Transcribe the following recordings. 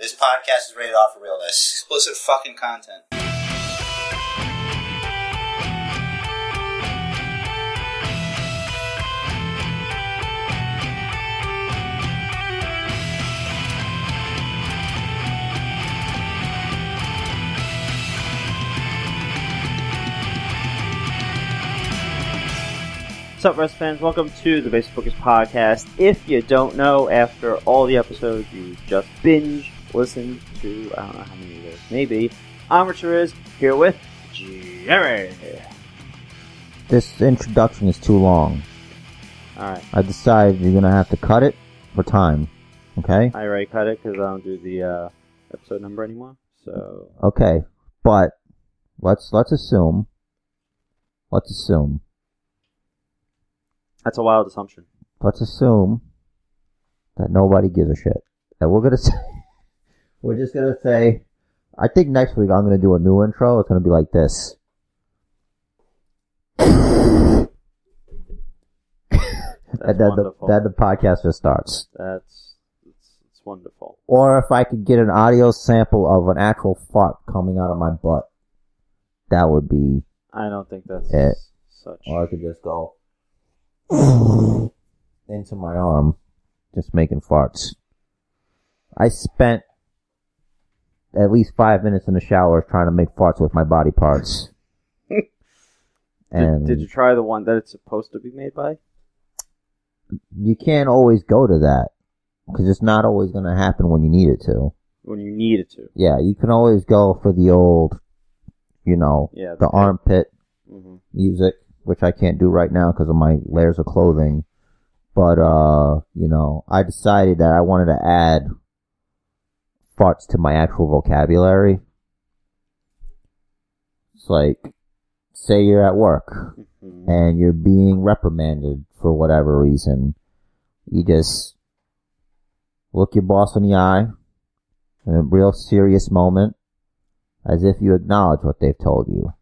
This podcast is rated off for realness. Explicit fucking content. What's up, Rest fans? Welcome to the Basic Focus Podcast. If you don't know, after all the episodes you just binge listened to, I don't know how many there may be, Armature is here with Jerry. This introduction is too long. Alright, I decide you're gonna have to cut it for time. Okay? I already cut it because I don't do the uh, episode number anymore. So, Okay. But let's let's assume let's assume that's a wild assumption. let's assume that nobody gives a shit. That we're gonna say we're just gonna say I think next week I'm gonna do a new intro. It's gonna be like this. And then the, then the podcast just starts. That's it's, it's wonderful. Or if I could get an audio sample of an actual fart coming out of my butt, that would be. I don't think that's it. such. Or I could just go into my arm, just making farts. I spent at least five minutes in the shower trying to make farts with my body parts. and Did, did you try the one that it's supposed to be made by? you can't always go to that because it's not always going to happen when you need it to. When you needed to. Yeah, you can always go for the old, you know, Yeah. the armpit hmm music, which I can't do right now because of my layers of clothing. But uh, you know, I decided that I wanted to add farts to my actual vocabulary. It's like, say you're at work hmm and you're being reprimanded for whatever reason. You just look your boss in the eye in a real serious moment, as if you acknowledge what they've told you,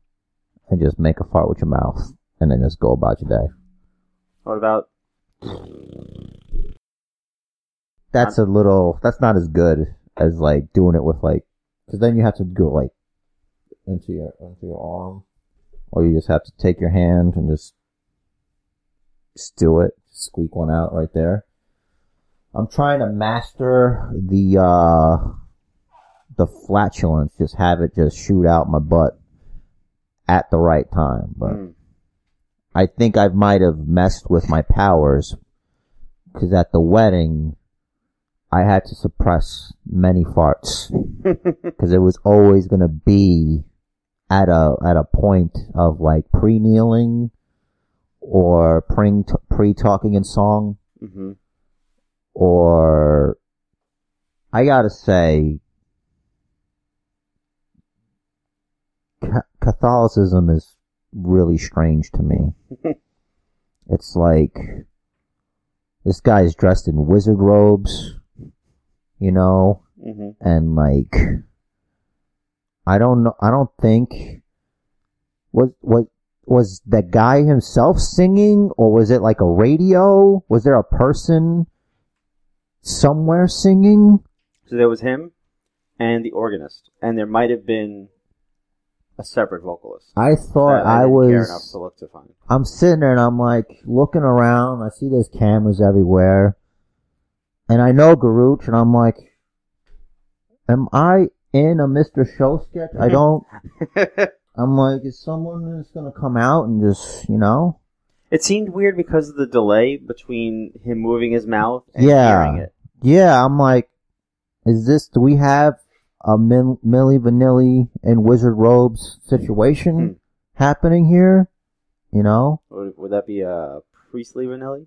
and just make a fart with your mouth, and then just go about your day. What about That's a little. That's not as good as like doing it with like, because then you have to go like into your into your arm, or you just have to take your hand and just just do it, squeak one out right there. I'm trying to master the uh the flatulence, just have it just shoot out my butt at the right time, but. Hmm. I think I might have messed with my powers because at the wedding, I had to suppress many farts. Because it was always going to be at a at a point of like pre kneeling or pre pre talking in song. Hmm or I gotta say, Ca- Catholicism is really strange to me. it's like this guy's dressed in wizard robes, you know, hmm and like I don't know. I don't think was was was the guy himself singing, or was it like a radio? Was there a person somewhere singing? So there was him and the organist, and there might have been a separate vocalist. I thought I, enough was. to look to find. I'm sitting there and I'm like looking around. I see there's cameras everywhere, and I know Garuch, and I'm like, am I in a Mr. Show sketch? I don't. I'm like, is someone that's gonna come out and just, you know? It seemed weird because of the delay between him moving his mouth and Yeah. hearing it. Yeah, I'm like, is this? Do we have a Min- Milli Vanilli and Wizard Robes situation Hmm. happening here? You know? Would, would that be a Priestley Vanilli?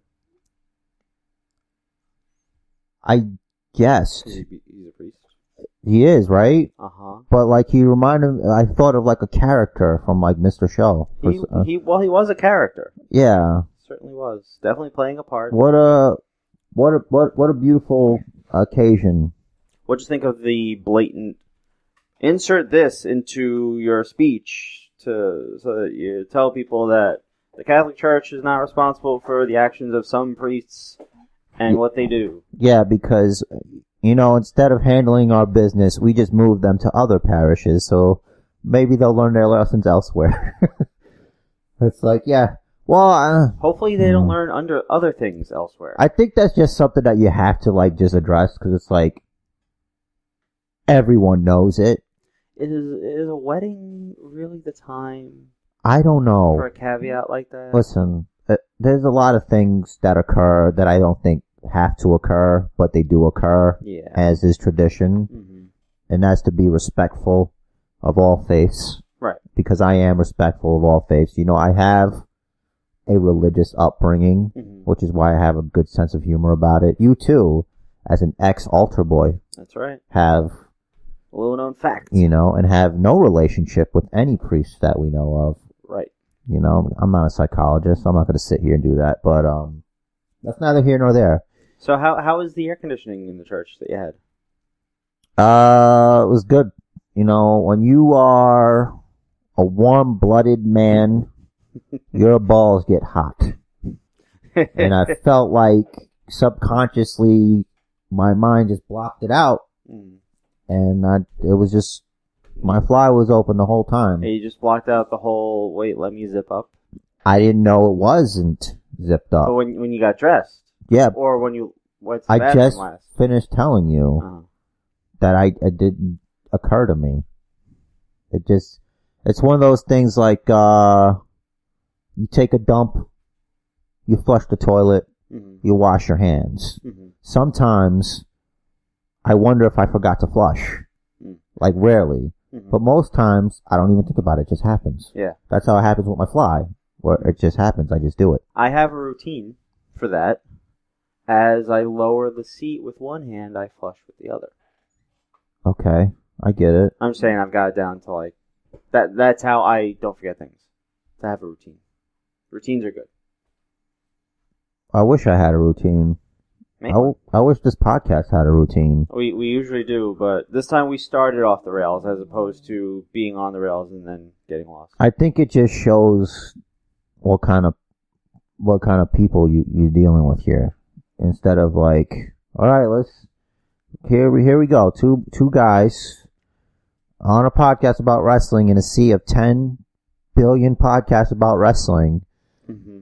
I guess He's a, priest. he is right, Uh huh. but like he reminded. I thought of like a character from like Mr. Show. He, Uh, he well he was a character. yeah. Certainly was. Definitely playing a part. What a what a what what a beautiful occasion. What'd you think of the blatant insert this into your speech to so that you tell people that the Catholic Church is not responsible for the actions of some priests and what they do. Yeah, because you know, instead of handling our business, we just move them to other parishes. So maybe they'll learn their lessons elsewhere. it's like, yeah. Well, uh, Hopefully, they don't Mm. learn under other things elsewhere. I think that's just something that you have to like just address because it's like everyone knows it. is is a wedding really the time I don't know. for a caveat like that? Listen, uh, there's a lot of things that occur that I don't think have to occur, but they do occur, yeah. as is tradition, hmm and that's to be respectful of all faiths. Right. Because I am respectful of all faiths. You know, I have a religious upbringing, hmm which is why I have a good sense of humor about it. You too, as an ex altar boy, That's right. have A little known fact. you know, and have no relationship with any priest that we know of. Right. You know, I'm not a psychologist. I'm not going to sit here and do that, but um, that's neither here nor there. So how how is the air conditioning in the church that you had? Uh, it was good. You know, when you are a warm-blooded man, your balls get hot, and I felt like subconsciously my mind just blocked it out, Mm. and I, it was just my fly was open the whole time. And you just blocked out the whole. Wait, let me zip up. I didn't know it wasn't zipped up. But when when you got dressed, Yeah, or when you went to the I bathroom just last. finished telling you. Uh-huh. that I it didn't occur to me. It just it's one of those things like uh you take a dump, you flush the toilet, hmm you wash your hands. hmm Sometimes I wonder if I forgot to flush. Mm. Like rarely. hmm But most times I don't even think about it, it just happens. Yeah. That's how it happens with my fly. Where it just happens, I just do it. I have a routine for that. As I lower the seat with one hand, I flush with the other. Okay. I get it. I'm saying I've got it down to like that. That's how I don't forget things. To have a routine. Routines are good. I wish I had a routine. I, w- I wish this podcast had a routine. We we usually do, but this time we started off the rails as opposed to being on the rails and then getting lost. I think it just shows what kind of what kind of people you you're dealing with here. Instead of like, all right, let's here we here we go. Two two guys on a podcast about wrestling in a sea of ten billion podcasts about wrestling. hmm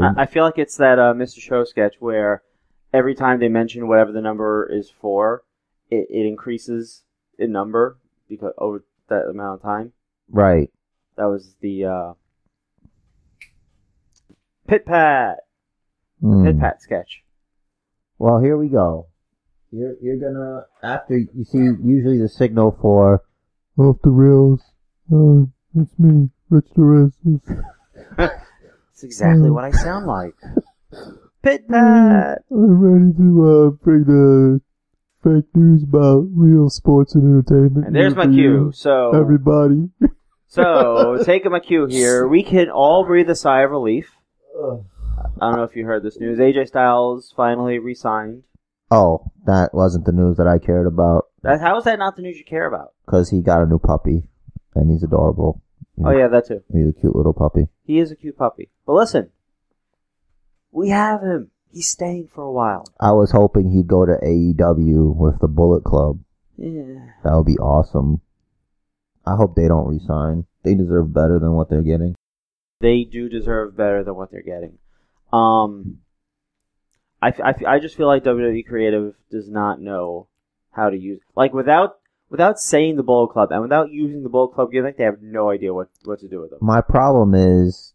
I, I feel like it's that uh, Mr. Show sketch where every time they mention whatever the number is for, it, it increases in number because over that amount of time. right. That was the uh, Pit Pat Hmm. Pit Pat sketch. Well, here we go. You're you're gonna after you see usually the signal for off the rails. Uh, it's me, Rich Torres. It's exactly what I sound like. Pit Pat. I'm ready to uh, bring the fake news about real sports and entertainment. And there's my cue. So Everybody. so taking my cue here, we can all breathe a sigh of relief. I don't know if you heard this news. AJ Styles finally re-signed. Oh, that wasn't the news that I cared about That how is that not the news you care about? because he got a new puppy and he's adorable. Oh yeah, that too. He's a cute little puppy. He is a cute puppy. But listen, we have him. He's staying for a while. I was hoping he'd go to AEW with the Bullet Club. Yeah. That would be awesome. I hope they don't resign. They deserve better than what they're getting. They do deserve better than what they're getting. Um, I, I, I just feel like WWE Creative does not know how to use like without without saying the Bullet Club and without using the Bullet Club gimmick, they have no idea what what to do with them. My problem is,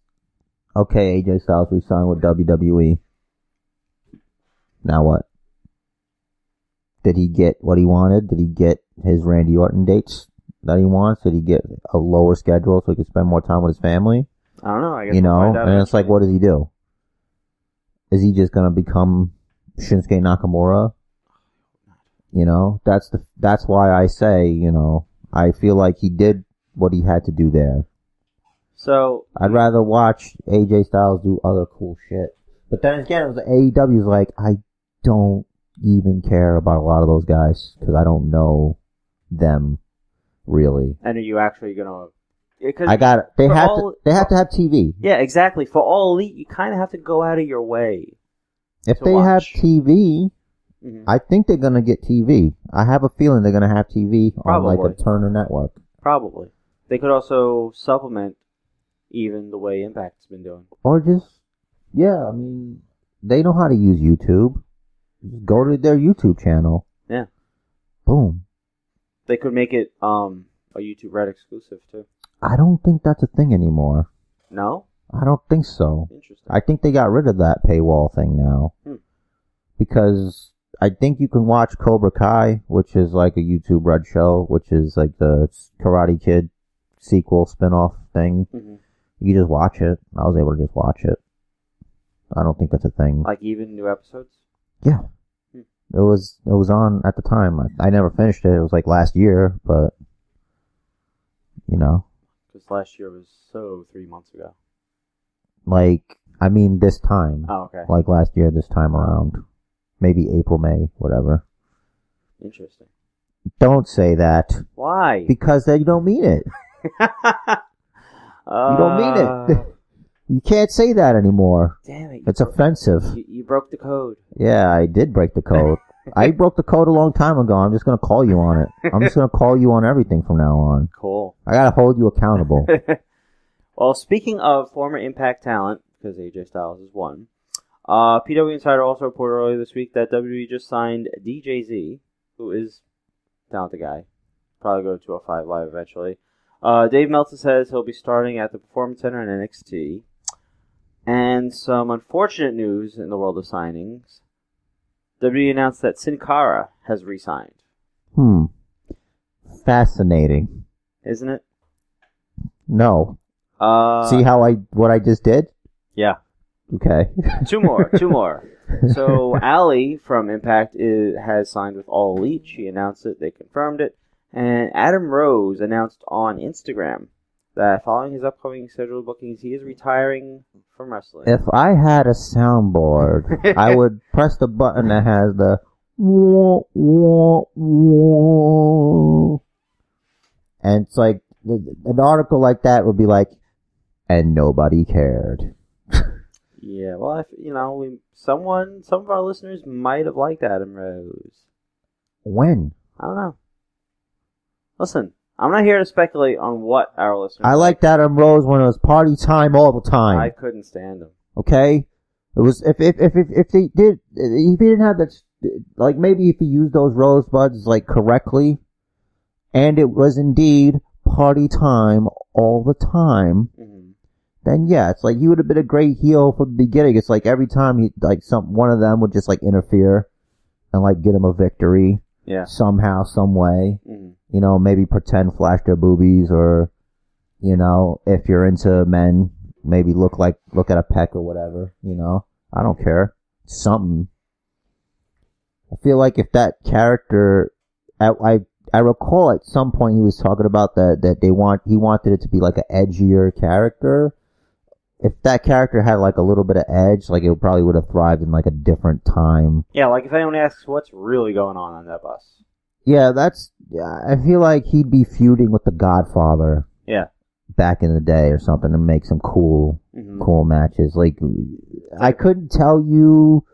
okay, AJ Styles re-signed with WWE. Now what? Did he get what he wanted? Did he get his Randy Orton dates that he wants? Did he get a lower schedule so he could spend more time with his family? I don't know. I guess You we'll know, out and it's like, what does he do? Is he just gonna become Shinsuke Nakamura? You know, that's the that's why I say, you know, I feel like he did what he had to do there. So I'd rather watch AJ Styles do other cool shit. But then again, it was AEW's like I don't even care about a lot of those guys because I don't know them really. and are you actually gonna? Because I got it. they have all- to they have to have TV. yeah, exactly. For all elite, you kind of have to go out of your way. If they have watch. TV, Mhm. I think they're gonna get TV. I have a feeling they're gonna have TV on like a Turner network. Probably. They could also supplement even the way Impact's been doing. Or just, yeah, I mean, they know how to use YouTube. Go to their YouTube channel. Yeah. Boom. They could make it um a YouTube Red exclusive too. I don't think that's a thing anymore. No? I don't think so. Interesting. I think they got rid of that paywall thing now. Hmm. Because I think you can watch Cobra Kai, which is like a YouTube Red show, which is like the Karate Kid sequel spin-off thing. hmm You just watch it. I was able to just watch it. I don't think that's a thing. Like even new episodes? Yeah. Hmm. It was it was on at the time. I, I never finished it. It was like last year, but you know, Because last year was so three months ago. like I mean this time. Oh, okay. Like last year this time around. Maybe April, May, whatever. Interesting. Don't say that Why? because then you don't mean it. you don't mean it. Uh, you can't say that anymore. Damn it. It's offensive. You, you broke the code. Yeah, I did break the code. I broke the code a long time ago. I'm just gonna call you on it. I'm just gonna call you on everything from now on. Cool. I gotta hold you accountable. well, speaking of former Impact talent, because AJ Styles is one, uh, PW Insider also reported earlier this week that WWE just signed DJZ, who is a talented guy. Probably go to 205 Live eventually. Uh, Dave Meltzer says he'll be starting at the Performance Center in NXT. And some unfortunate news in the world of signings. WWE announced that Sin Cara has re-signed. Hmm. Fascinating. Isn't it? No. Uh, See how I what I just did? yeah. Okay. two more, two more. So Allie from Impact is, has signed with All Elite. She announced it. They confirmed it. And Adam Rose announced on Instagram that following his upcoming scheduled bookings, he is retiring from wrestling. if I had a soundboard, I would press the button that has the wah, wah, wah. and it's like an article like that would be like, and nobody cared. yeah, well, if, you know, we, someone, some of our listeners might have liked Adam Rose. When? I don't know. Listen, I'm not here to speculate on what our listeners. I liked Adam Rose when it was party time all the time. I couldn't stand him. Okay, it was if if if if, if they did if he didn't have that like maybe if he used those rosebuds like correctly, and it was indeed party time all the time, hmm then yeah, it's like he would have been a great heel from the beginning. It's like every time he like some one of them would just like interfere and like get him a victory Yeah. somehow, some way. hmm You know, maybe pretend flash their boobies or you know, if you're into men, maybe look like look at a peck or whatever, you know. I don't care. Something. I feel like if that character I I, I recall at some point he was talking about that that they want he wanted it to be like an edgier character. If that character had like a little bit of edge, like it probably would have thrived in like a different time. Yeah, like if anyone asks what's really going on on that bus. Yeah, that's. Yeah, I feel like he'd be feuding with the Godfather Yeah. back in the day or something to make some cool, hmm cool matches. Like, I couldn't tell you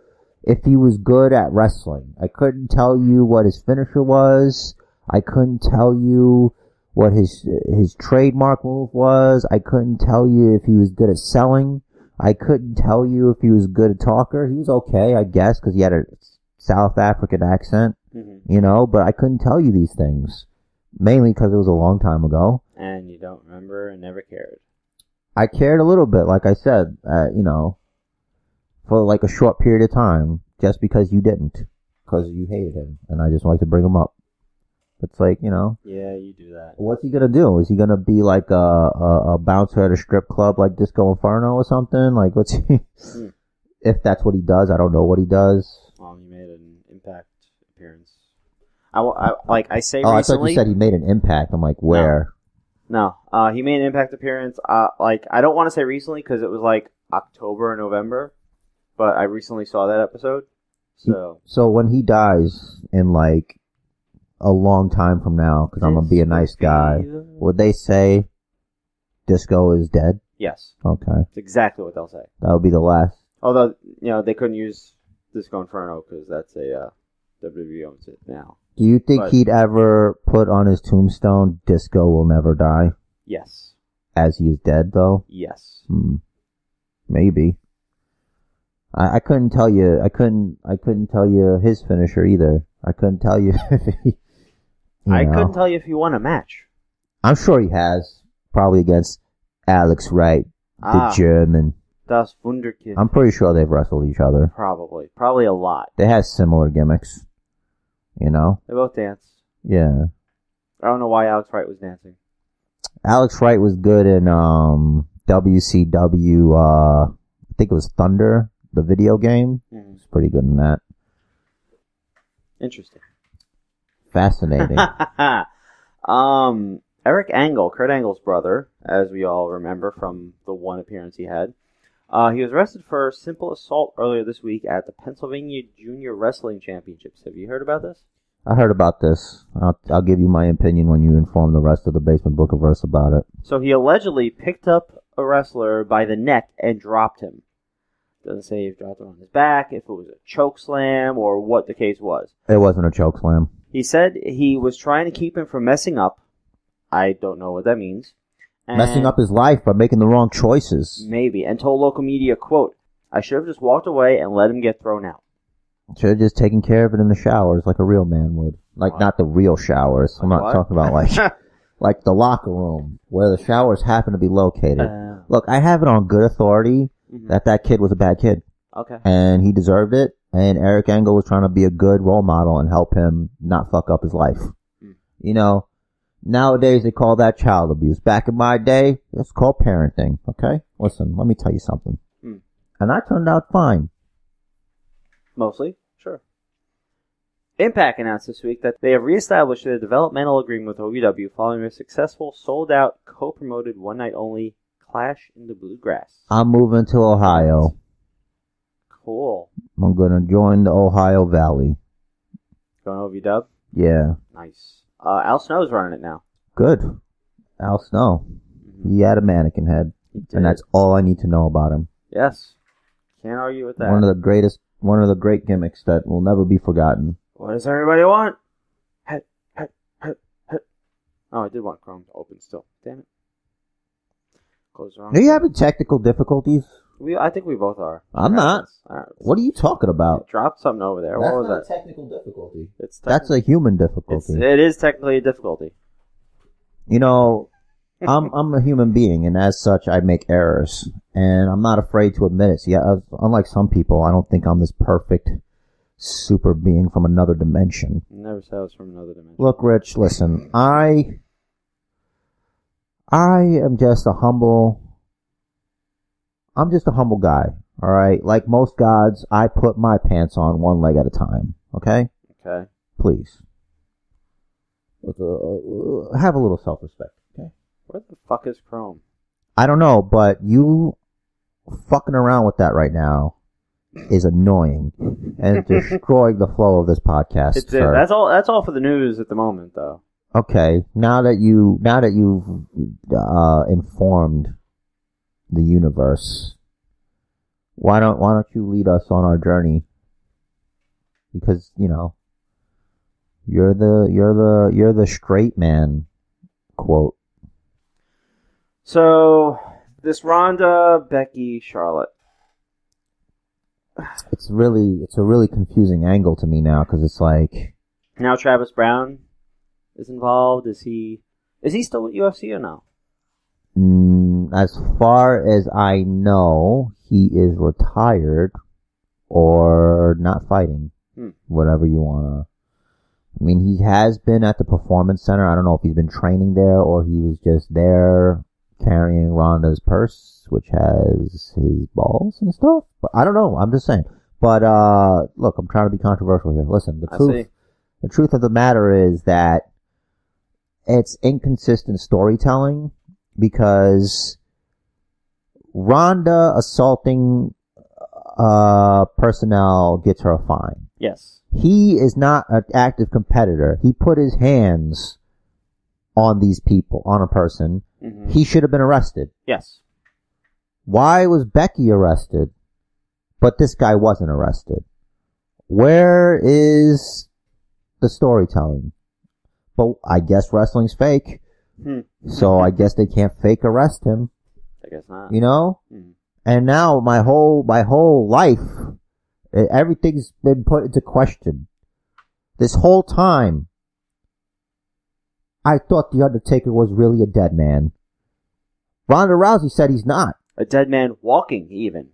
if he was good at wrestling. I couldn't tell you what his finisher was. I couldn't tell you what his his trademark move was. I couldn't tell you if he was good at selling. I couldn't tell you if he was good at talker. He was okay, I guess, because he had a South African accent hmm you know, but I couldn't tell you these things. Mainly because it was a long time ago. And you don't remember and never cared. I cared a little bit, like I said, uh, you know, for like a short period of time, just because you didn't. Because you hated him, and I just like to bring him up. It's like, you know, Yeah, you do that. what's he gonna do? Is he gonna be like a, a, a bouncer at a strip club like Disco Inferno or something? Like, what's he, Hmm. if that's what he does, I don't know what he does. Um, you made an impact appearance. I, I like I say recently. Oh, I thought you said he made an impact. I'm like, where? no, uh, he made an impact appearance. Uh, like I don't want to say recently because it was like October or November, but I recently saw that episode. So So when he dies in like a long time from now, because I'm gonna be a nice guy, would they say Disco is dead? Yes, Okay, it's exactly what they'll say. that would be the last. Although you know they couldn't use Disco Inferno because that's a uh, WWE owns it now. Do you think But- he'd ever put on his tombstone, Disco will never die, Yes. as he is dead, though? Yes. Hmm. Maybe. I, I couldn't tell you. I couldn't. I couldn't tell you his finisher either. I couldn't tell you. if he, you I know. couldn't tell you if he won a match. I'm sure he has. Probably against Alex Wright, the Ah, German. Das Wunderkind. I'm pretty sure they've wrestled each other. Probably. Probably a lot. They have similar gimmicks. You know? They both danced. Yeah. I don't know why Alex Wright was dancing. Alex Wright was good in um WCW. Uh, I think it was Thunder, the video game. Mhm. He's pretty good in that. Interesting. Fascinating. um, Eric Angle, Kurt Angle's brother, as we all remember from the one appearance he had, uh, he was arrested for simple assault earlier this week at the Pennsylvania Junior Wrestling Championships. Have you heard about this? I heard about this. I'll, I'll give you my opinion when you inform the rest of the Basement Book of Verse about it. So he allegedly picked up a wrestler by the neck and dropped him. Doesn't say if he dropped him on his back, if it was a choke slam, or what the case was. It wasn't a choke slam. He said he was trying to keep him from messing up. I don't know what that means. Messing up his life by making the wrong choices. Maybe. And told local media, quote, I should have just walked away and let him get thrown out. Should have just taken care of it in the showers like a real man would. Like What? not the real showers. I'm Like not what? talking about like like the locker room where the showers happen to be located. Uh, Look, I have it on good authority mhm. that that kid was a bad kid Okay. and he deserved it. And Eric Angle was trying to be a good role model and help him not fuck up his life. Hmm. You know, nowadays they call that child abuse. Back in my day, it's called parenting. Okay, listen, let me tell you something. Hmm. And I turned out fine. Mostly. Sure. Impact announced this week that they have reestablished their developmental agreement with OVW following their successful sold out co promoted one night only Clash in the Bluegrass. I'm moving to Ohio. Cool. I'm gonna join the Ohio Valley. Going OV dub? Yeah, Nice. Uh, Al Snow's running it now. good. Al Snow. Mhm. He had a mannequin head, He did. and that's all I need to know about him. Yes. Can't argue with that. One of the greatest, one of the great gimmicks that will never be forgotten. What does everybody want? Hit, hit, hit, hit. Oh, I did want Chrome to open still. Damn it. Close the wrong. Are you having technical difficulties? We, I think we both are. I'm not. All right. What are you talking about? Dropped something over there. what was that? technical difficulty. It's That's a human It's, difficulty. it is technically a difficulty. You know, I'm I'm a human being, and as such, I make errors, and I'm not afraid to admit it. Yeah, I, unlike some people, I don't think I'm this perfect super being from another dimension. Never said it was from another dimension. Look, Rich, listen, I I am just a humble I'm just a humble guy, all right? Like most gods, I put my pants on one leg at a time, okay? Okay. Please. With a- have a little self-respect, okay? Where the fuck is Chrome? I don't know, but you fucking around with that right now is annoying and destroying the flow of this podcast, It's, sir. that's all. That's all for the news at the moment, though. Okay, now that you now that you've uh, informed the universe, why don't why don't you lead us on our journey? Because you know you're the you're the you're the straight man quote. So this Ronda, Becky, Charlotte. It's really it's a really confusing angle to me now because it's like Now Travis Browne is involved. Is he? Is he still with UFC or no? Mm, as far as I know, he is retired or not fighting. Hmm. Whatever you wanna. I mean, he has been at the performance center. I don't know if he's been training there or he was just there carrying Ronda's purse, which has his balls and stuff. But I don't know. I'm just saying. But uh, look, I'm trying to be controversial here. Listen, the I truth see. the truth of the matter is that it's inconsistent storytelling because Ronda assaulting uh, personnel gets her a fine. Yes. He is not an active competitor. He put his hands on these people, on a person. hmm He should have been arrested. Yes. Why was Becky arrested, but this guy wasn't arrested? Where is the storytelling. But I guess wrestling's fake, Hmm. so I guess they can't fake arrest him. I guess not. You know. Mhm. And now my whole my whole life, everything's been put into question. This whole time, I thought the Undertaker was really a dead man. Ronda Rousey said he's not. A dead man walking, even.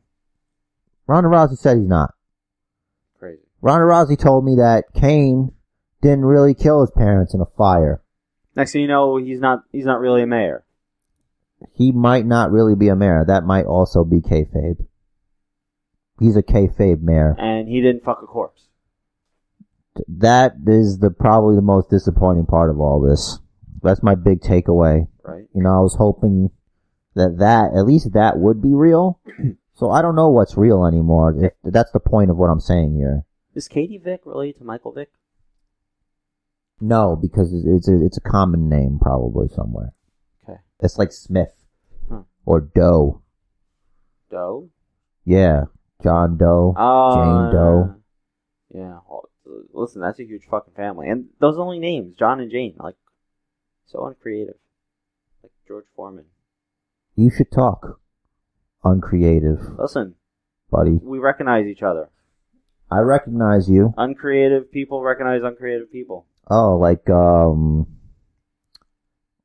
Ronda Rousey said he's not. Crazy. Ronda Rousey told me that Kane didn't really kill his parents in a fire. Next thing you know, he's not. He's not really a mayor. He might not really be a mayor. That might also be kayfabe. He's a kayfabe mayor. And he didn't fuck a corpse. That is the probably the most disappointing part of all this. That's my big takeaway. Right. You know, I was hoping that that at least that would be real. so I don't know what's real anymore. If that's the point of what I'm saying here. Is Katie Vick related to Michael Vick? No, because it's- it's a it's a common name probably somewhere. Okay. It's like Smith Huh. or Doe. Doe? Yeah, John Doe. Oh. Jane Doe. Yeah. Well, listen, that's a huge fucking family. And those only names, John and Jane, like, so uncreative. Like George Foreman. You should talk. Uncreative, Listen, buddy. we recognize each other. I recognize you. Uncreative people recognize uncreative people. Oh, like um,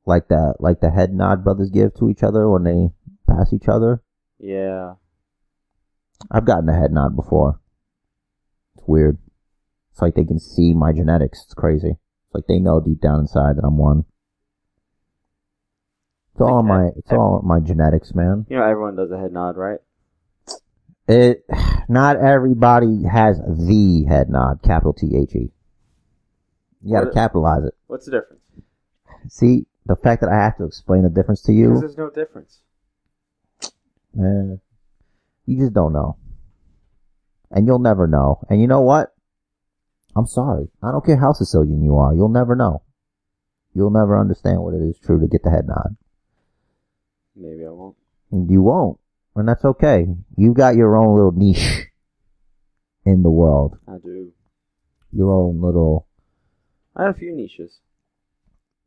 like that, like the head nod brothers give to each other when they pass each other. Yeah. I've gotten a head nod before. It's weird. It's like they can see my genetics. It's crazy. It's like they know deep down inside that I'm one. It's all my, it's all my genetics, man. You know, everyone does a head nod, right? It, not everybody has the head nod, capital T H E. You gotta capitalize it. What's the difference? See, the fact that I have to explain the difference to Because you, there's no difference. man, you just don't know. And you'll never know. And you know what? I'm sorry. I don't care how Sicilian you are. You'll never know. You'll never understand what it is true to get the head nod. Maybe I won't. You won't. And that's okay. You've got your own little niche in the world. I do. Your own little I have a few niches.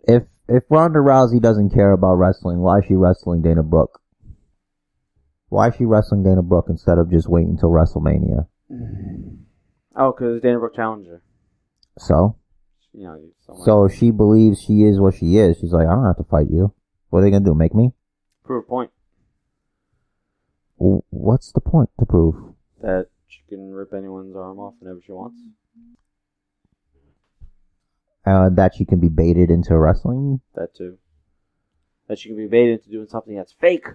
if if Ronda Rousey doesn't care about wrestling, why is she wrestling Dana Brooke? Why is she wrestling Dana Brooke instead of just waiting until WrestleMania? Oh, because Dana Brooke Challenger. So, You know, so if she believes she is what she is. She's like, I don't have to fight you. What are they gonna do? Make me? prove a point What's the point to prove? that she can rip anyone's arm off whenever she wants. Uh, that she can be baited into wrestling? That too. That she can be baited into doing something that's fake.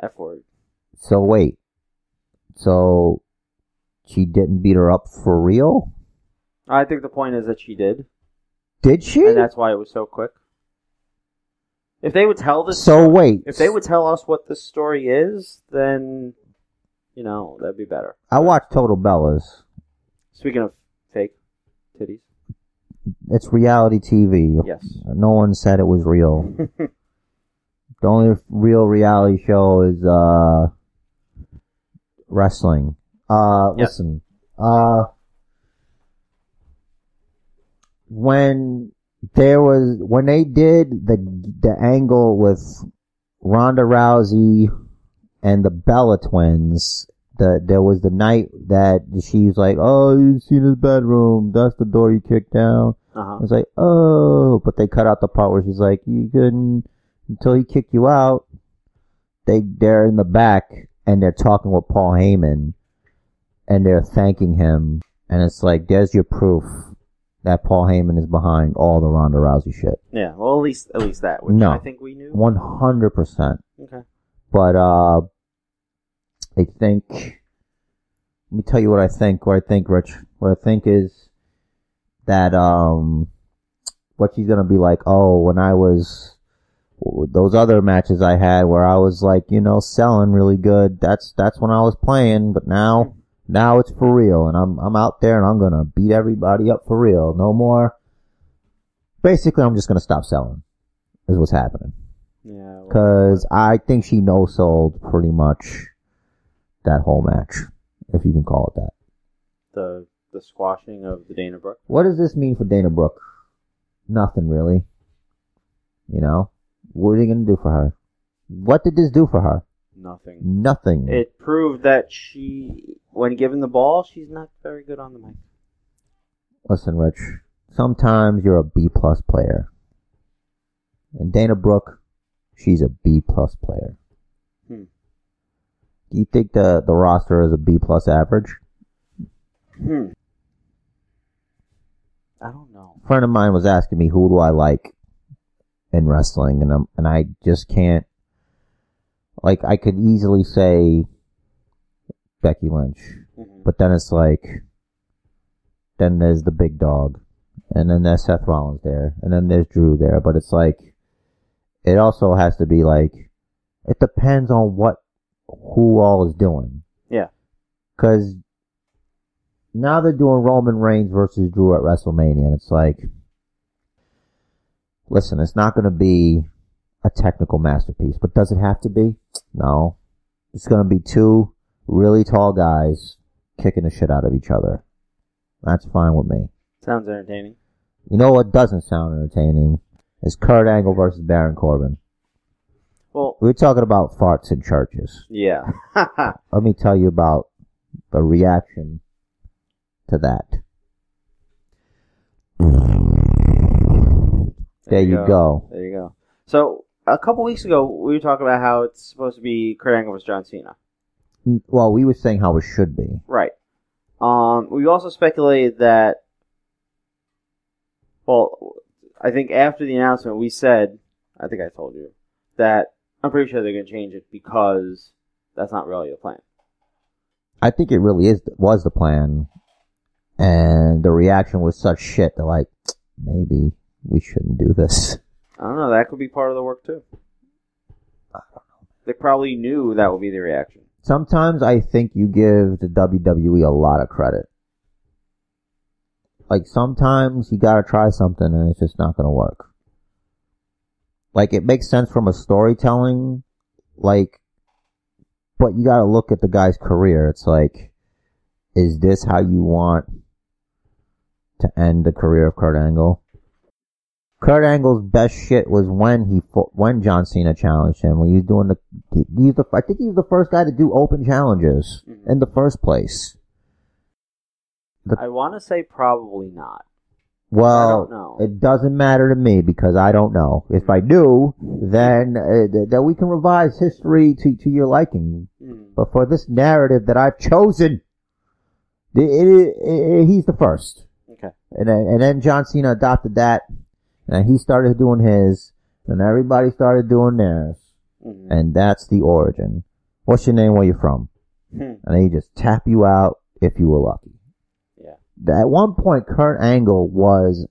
F word. So wait. So she didn't beat her up for real? I think the point is that she did, Did she? and that's why it was so quick. If they would tell this, So wait. if they would tell us what this story is, then you know that'd be better. I watched Total Bellas. Speaking of fake titties, It's reality TV. yes. No one said it was real. the only real reality show is uh wrestling. Uh Yep. listen. Uh when there was when they did the the angle with Ronda Rousey and the Bella twins, the there was the night that she was like, "Oh, you seen his bedroom? That's the door you kicked down." Uh huh. I was like, oh, but they cut out the part where she's like, you couldn't until he kicked you out. They they're in the back and they're talking with Paul Heyman, and they're thanking him, and it's like, there's your proof that Paul Heyman is behind all the Ronda Rousey shit, Yeah. Well, at least at least that, which No. I think we knew. one hundred percent. Okay. But uh, I think. Let me tell you what I think. What I think, Rich. What I think is that um, what she's gonna be like. Oh, when I was those other matches I had where I was like, you know, selling really good. That's that's when I was playing. But now, now it's for real, and I'm I'm out there and I'm gonna beat everybody up for real. No more. Basically, I'm just gonna stop selling. Is what's happening. Yeah. well, Cause I think she no sold pretty much that whole match, if you can call it that. the the squashing of the Dana Brooke. What does this mean for Dana Brooke? Nothing really. You know? What are they gonna do for her? What did this do for her? Nothing. Nothing. It proved that she, when given the ball, she's not very good on the mic. Listen, Rich. Sometimes you're a B plus player. And Dana Brooke, she's a B plus player. Do you think the, the roster is a B plus average? Hmm. I don't know. A friend of mine was asking me who do I like in wrestling and I'm, and I just can't like I could easily say Becky Lynch, Mhm. but then it's like then there's the big dog and then there's Seth Rollins there and then there's Drew there, but it's like it also has to be like it depends on what who all is doing. Yeah. Cuz now they're doing Roman Reigns versus Drew at WrestleMania and it's like listen, it's not going to be a technical masterpiece, but does it have to be? No. It's going to be two really tall guys kicking the shit out of each other. That's fine with me. Sounds entertaining. You know what doesn't sound entertaining? Is Kurt Angle versus Baron Corbin. Well, we're talking about farts in churches. yeah. Let me tell you about the reaction to that. There you go. There you go. So a couple weeks ago, we were talking about how it's supposed to be Kurt Angle versus John Cena. Well, we were saying how it should be. Right. Um, we also speculated that. Well, I think after the announcement, we said, I think I told you that I'm pretty sure they're going to change it because that's not really the plan. I think it really is was the plan, and the reaction was such shit that like maybe we shouldn't do this. I don't know. That could be part of the work too. I don't know. They probably knew that would be the reaction. Sometimes I think you give the WWE a lot of credit. Like sometimes you gotta try something and it's just not gonna work. Like it makes sense from a storytelling, like, but you gotta look at the guy's career. It's like, is this how you want to end the career of Kurt Angle? Kurt Angle's best shit was when he fought, when John Cena challenged him. When he was doing the, he, he's the I think he was the first guy to do open challenges Mhm. in the first place. The- I want to say probably not. Well, it doesn't matter to me because I don't know. If I do, then uh, th- then we can revise history to to your liking. Mm. But for this narrative that I've chosen, it, it, it, he's the first. Okay. And then, and then John Cena adopted that, and he started doing his, and everybody started doing theirs, Mhm. and that's the origin. What's your name? Where you from? Hmm. And they just tap you out if you were lucky. At one point, Kurt Angle was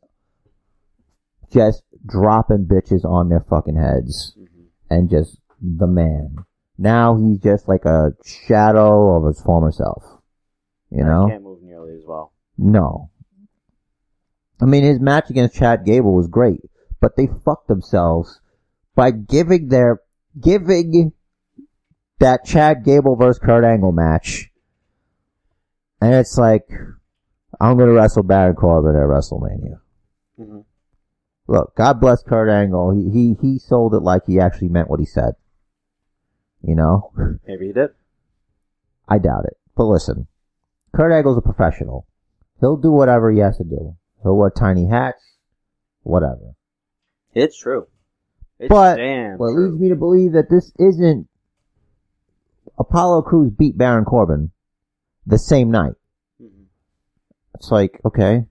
just dropping bitches on their fucking heads Mhm. and just the man. Now he's just like a shadow of his former self. You I know? can't move nearly as well. No. I mean, his match against Chad Gable was great, but they fucked themselves by giving their, giving that Chad Gable versus Kurt Angle match. And it's like, I'm gonna wrestle Baron Corbin at WrestleMania. Mhm. Look, God bless Kurt Angle. He, he, he sold it like he actually meant what he said. You know? Maybe he did. I doubt it. But listen, Kurt Angle's a professional. He'll do whatever he has to do. He'll wear tiny hats, whatever. It's true. It's But damn what true. leads me to believe that this isn't Apollo Crews beat Baron Corbin the same night. It's like, okay,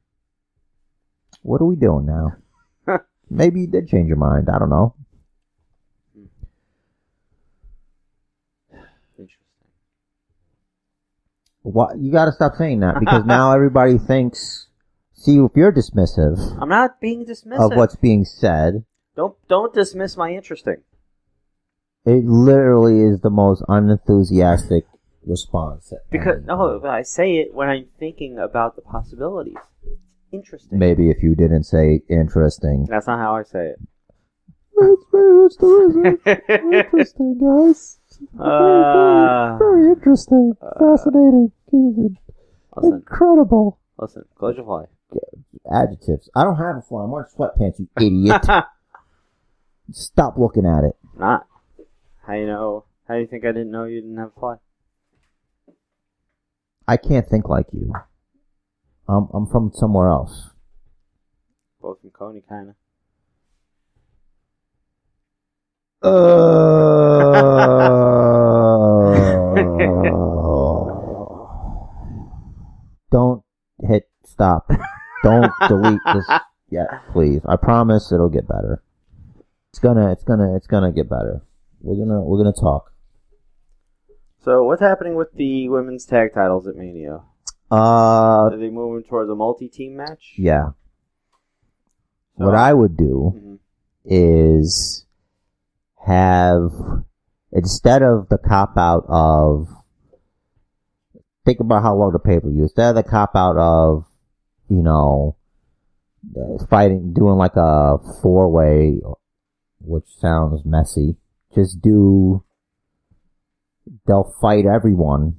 what are we doing now? Maybe you did change your mind. I don't know. Interesting. What you got to stop saying that because now everybody thinks. See, if you're dismissive I'm not being dismissive. of what's being said, Don't don't dismiss my interesting. It literally is the most unenthusiastic response. Because no, but I say it when I'm thinking about the possibilities. Interesting. maybe if you didn't say interesting. That's not how I say it. That's very interesting, interesting guys. Uh, very interesting, fascinating, listen, incredible. Listen, close your fly. Adjectives. I don't have a fly. I'm wearing sweatpants, you idiot. Stop looking at it. Not. How you know? How do you think I didn't know you didn't have a fly? I can't think like you. I'm I'm from somewhere else. Both from Coney, kind of. Uh, don't hit stop. Don't delete this yet, please. I promise it'll get better. It's gonna, it's gonna, it's gonna get better. We're gonna, we're gonna talk. So, what's happening with the women's tag titles at Mania? Uh, Are they moving towards a multi-team match? yeah. What I would do Mhm. is have instead of the cop out of think about how long the pay per view instead of the cop out of you know uh, fighting doing like a four way which sounds messy just do they'll fight everyone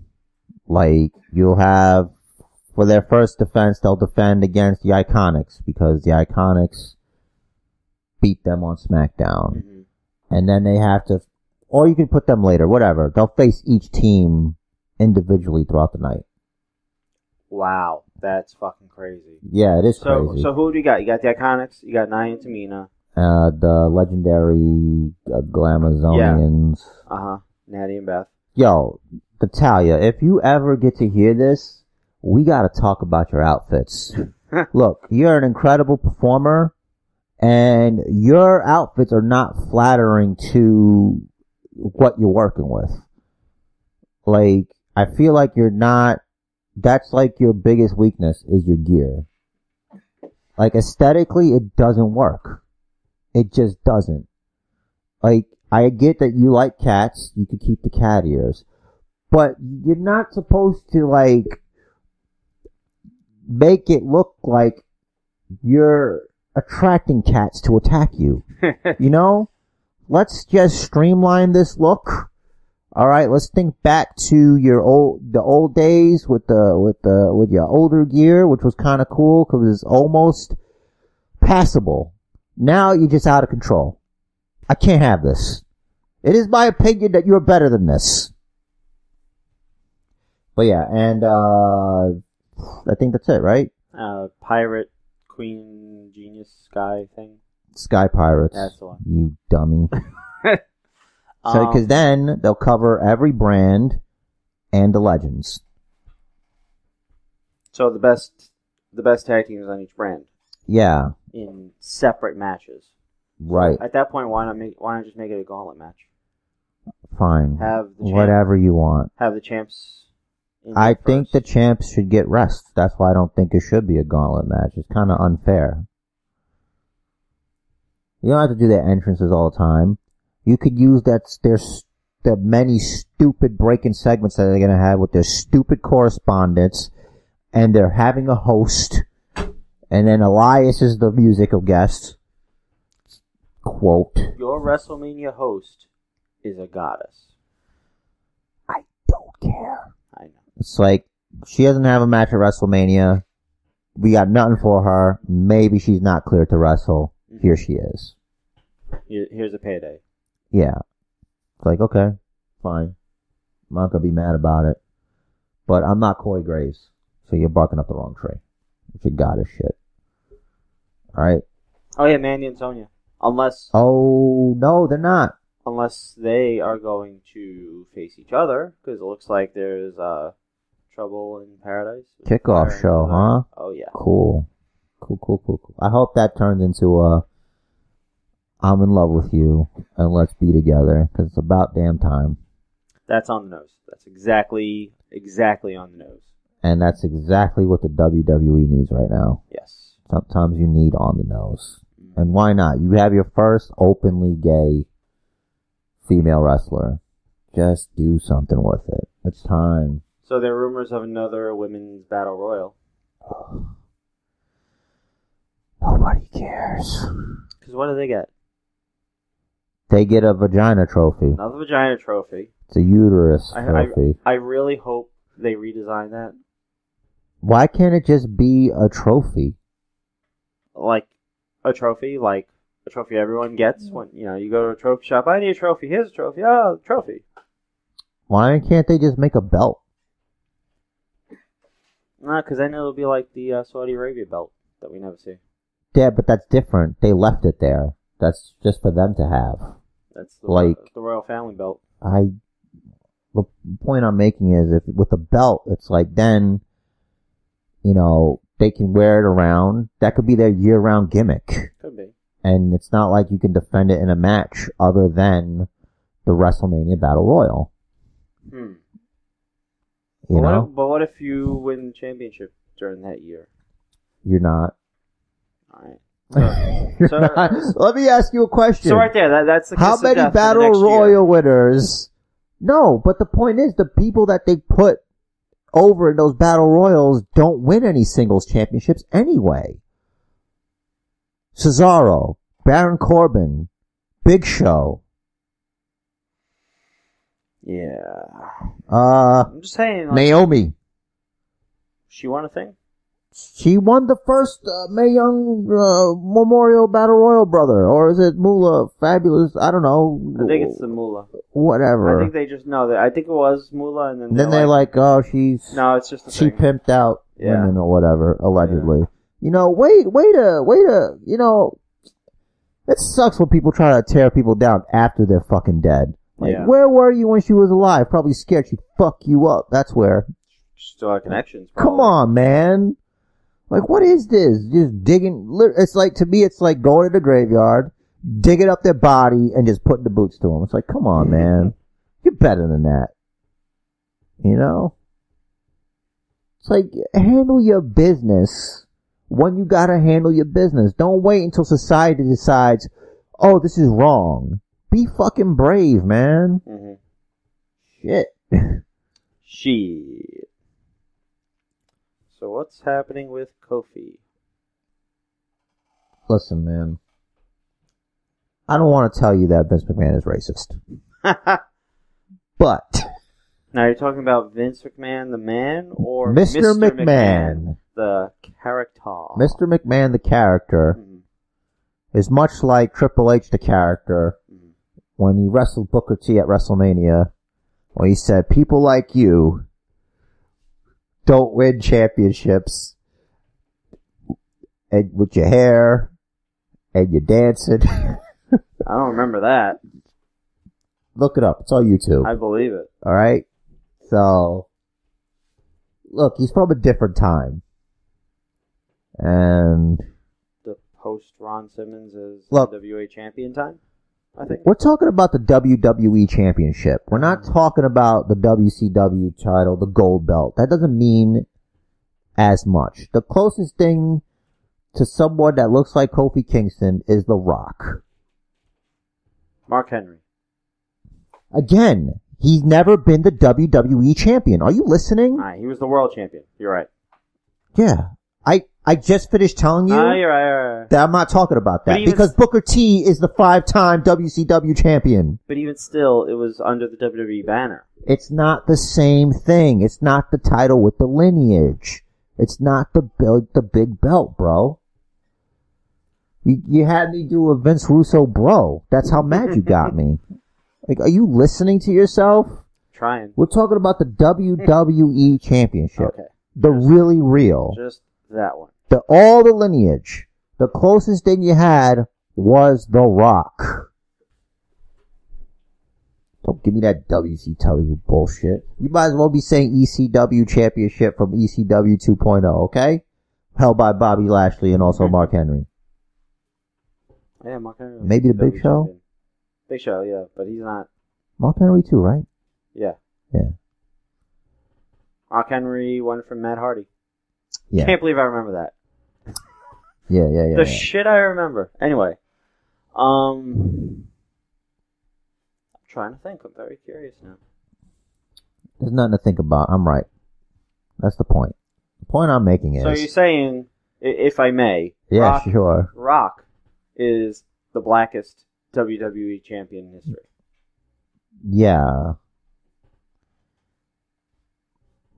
like you'll have for their first defense they'll defend against the iconics because the iconics beat them on smackdown Mhm. and then they have to, or you can put them later, whatever. They'll face each team individually throughout the night. Wow, that's fucking crazy. Yeah, it is So, crazy. so who do you got? You got the Iconics. You got Nia and Tamina. uh, the legendary uh, Glamazonians. Uh huh. Natty and Beth. Yo, Natalia, if you ever get to hear this, we gotta talk about your outfits. Look, you're an incredible performer, and your outfits are not flattering to what you're working with. Like, I feel like you're not, that's like your biggest weakness is your gear. Like, aesthetically, it doesn't work. It just doesn't. Like, I get that you like cats, you could keep the cat ears, but you're not supposed to, like, make it look like you're attracting cats to attack you. you know? Let's just streamline this look. Alright, let's think back to your old, the old days with the, with the, with your older gear, which was kinda cool because it's almost passable. Now you're just out of control. I can't have this. It is my opinion that you're better than this. But yeah, and, uh, I think that's it, right? uh, pirate, queen, genius, sky thing. Sky Pirates. That's the one. You dummy. So, Um, because then they'll cover every brand and the legends. so the best, the best tag teams on each brand Yeah, in separate matches. Right. At that point, why not make? Why not just make it a gauntlet match? Fine. Have the champ, Whatever you want. Have the champs. in I there think the champs should get rest. That's why I don't think it should be a gauntlet match. It's kind of unfair. You don't have to do their entrances all the time. You could use that there's the many stupid breaking segments that they're gonna have with their stupid correspondence, and they're having a host, and then Elias is the musical guest. Quote: your WrestleMania host is a goddess. I don't care. I know. It's like she doesn't have a match at WrestleMania. We got nothing for her. Maybe she's not cleared to wrestle. Mm-hmm. Here she is. Here's a payday. Yeah. It's like, okay, fine. I'm not gonna be mad about it. But I'm not Corey Graves. So you're barking up the wrong tree. Which you goddess shit. Alright? Oh yeah, Mandy and Sonya. Unless Oh, no, they're not. unless they are going to face each other, because it looks like there's uh trouble in paradise. Kickoff Fire show, huh? Oh yeah. Cool. Cool, cool, cool, cool. I hope that turns into a I'm in love with you and let's be together because it's about damn time. That's on the nose. That's exactly exactly on the nose. And that's exactly what the WWE needs right now. Yes. Sometimes you need on the nose. And why not? You have your first openly gay female wrestler. Just do something with it. It's time. So there are rumors of another women's battle royal. Nobody cares. Because what do they get? They get a vagina trophy. Another vagina trophy. It's a uterus I, I, trophy. I really hope they redesign that. Why can't it just be a trophy? Like a trophy, like a trophy everyone gets when you know you go to a trophy shop. I need a trophy. Here's a trophy. Oh, trophy. Why can't they just make a belt? Nah, because then it'll be like the uh, Saudi Arabia belt that we never see. Yeah, but that's different. They left it there. That's just for them to have. That's the, Like- the royal family belt. I the point I'm making is if with a belt, it's like then, you know, they can wear it around. That could be their year-round gimmick, Could be. and it's not like you can defend it in a match other than the WrestleMania Battle Royal. Hmm. You but, what know, if, but what if you win the championship during that year? you're not. All right. You're so- not. Let me ask you a question. So right there, that, that's the How many death for the battle next year. royal winners? No, but the point is the people that they put over in those battle royals don't win any singles championships anyway. Cesaro, Baron Corbin, Big Show, Yeah. uh, I'm just saying. Like, Naomi. she won a thing. She won the first uh, Mae Young uh, Memorial Battle Royal, brother, or is it Moolah? Fabulous? I don't know. I think it's the Moolah. whatever. I think they just know that. I think it was Moolah, and then then they're like, oh, she's no, it's just she thing. pimped out Yeah. women or whatever, allegedly. You know, wait, wait a, wait a, you know, it sucks when people try to tear people down after they're fucking dead. Like, Yeah. where were you when she was alive? Probably scared she'd fuck you up. That's where. Still have connections. Come on, man. Like, what is this? Just digging. It's like, to me, it's like going to the graveyard, digging up their body, and just putting the boots to them. It's like, come on, man. You're better than that. You know? It's like, handle your business when you gotta handle your business. Don't wait until society decides, oh, this is wrong. Be fucking brave, man. Mhm. Shit. She. So what's happening with Kofi? Listen, man. I don't want to tell you that Vince McMahon is racist. But now you're talking about Vince McMahon, the man, or Mr. McMahon, the character. Mr. McMahon, the character, Mhm. is much like Triple H, the character, Mhm. when he wrestled Booker T at WrestleMania, when he said, people like you don't win championships and with your hair and your dancing. I don't remember that. Look it up. It's on YouTube. I believe it. All right. So, look, he's from a different time, and The post Ron Simmons as Look. NWA champion time. I think. we're talking about the WWE Championship. We're not talking about the WCW title, the gold belt. That doesn't mean as much. The closest thing to someone that looks like Kofi Kingston is The Rock. Mark Henry. Again, he's never been the WWE champion. Are you listening? He was the world champion. You're right. Yeah. I, I just finished telling you. Ah, you're right. you're right. that I'm not talking about that even because Booker T is the five-time WCW champion. But even still, it was under the WWE banner. It's not the same thing. It's not the title with the lineage. It's not the big, the big belt, bro. You, you had me do a Vince Russo bro. That's how mad you got me. Like, are you listening to yourself? Trying. We're talking about the WWE championship. Okay. The really real. Just that one. The all the lineage, the closest thing you had was The Rock. Don't give me that WCW bullshit. You might as well be saying ECW championship from ECW 2.0, okay? Held by Bobby Lashley and also Mark Henry. Yeah, Mark Henry. Maybe the Big Show? champion. Big Show, yeah, but he's not. Mark Henry too, right? Yeah. Yeah. Mark Henry won from Matt Hardy. Yeah. Can't believe I remember that. Yeah, yeah, yeah. the yeah. shit I remember. Anyway, um, I'm trying to think. I'm very curious now. There's nothing to think about. I'm right. That's the point. The point I'm making is. So you're saying, if I may, yeah, Rock, sure. Rock is the blackest WWE champion in history. Yeah.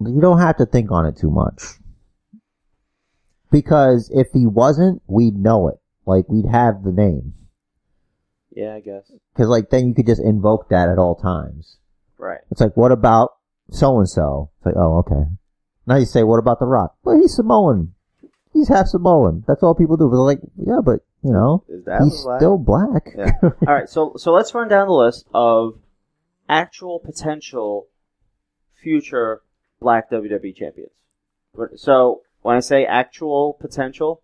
You don't have to think on it too much. Because if he wasn't, we'd know it. Like we'd have the name. Yeah, I guess. Cause like then you could just invoke that at all times. Right. It's like, what about so and so? It's like, oh, okay. Now you say, what about The Rock? Well, he's Samoan. He's half Samoan. That's all people do. But like, yeah, but you know, Is that he's black? still black. Yeah. All right, so so let's run down the list of actual potential future Black WWE champions. So when I say actual potential,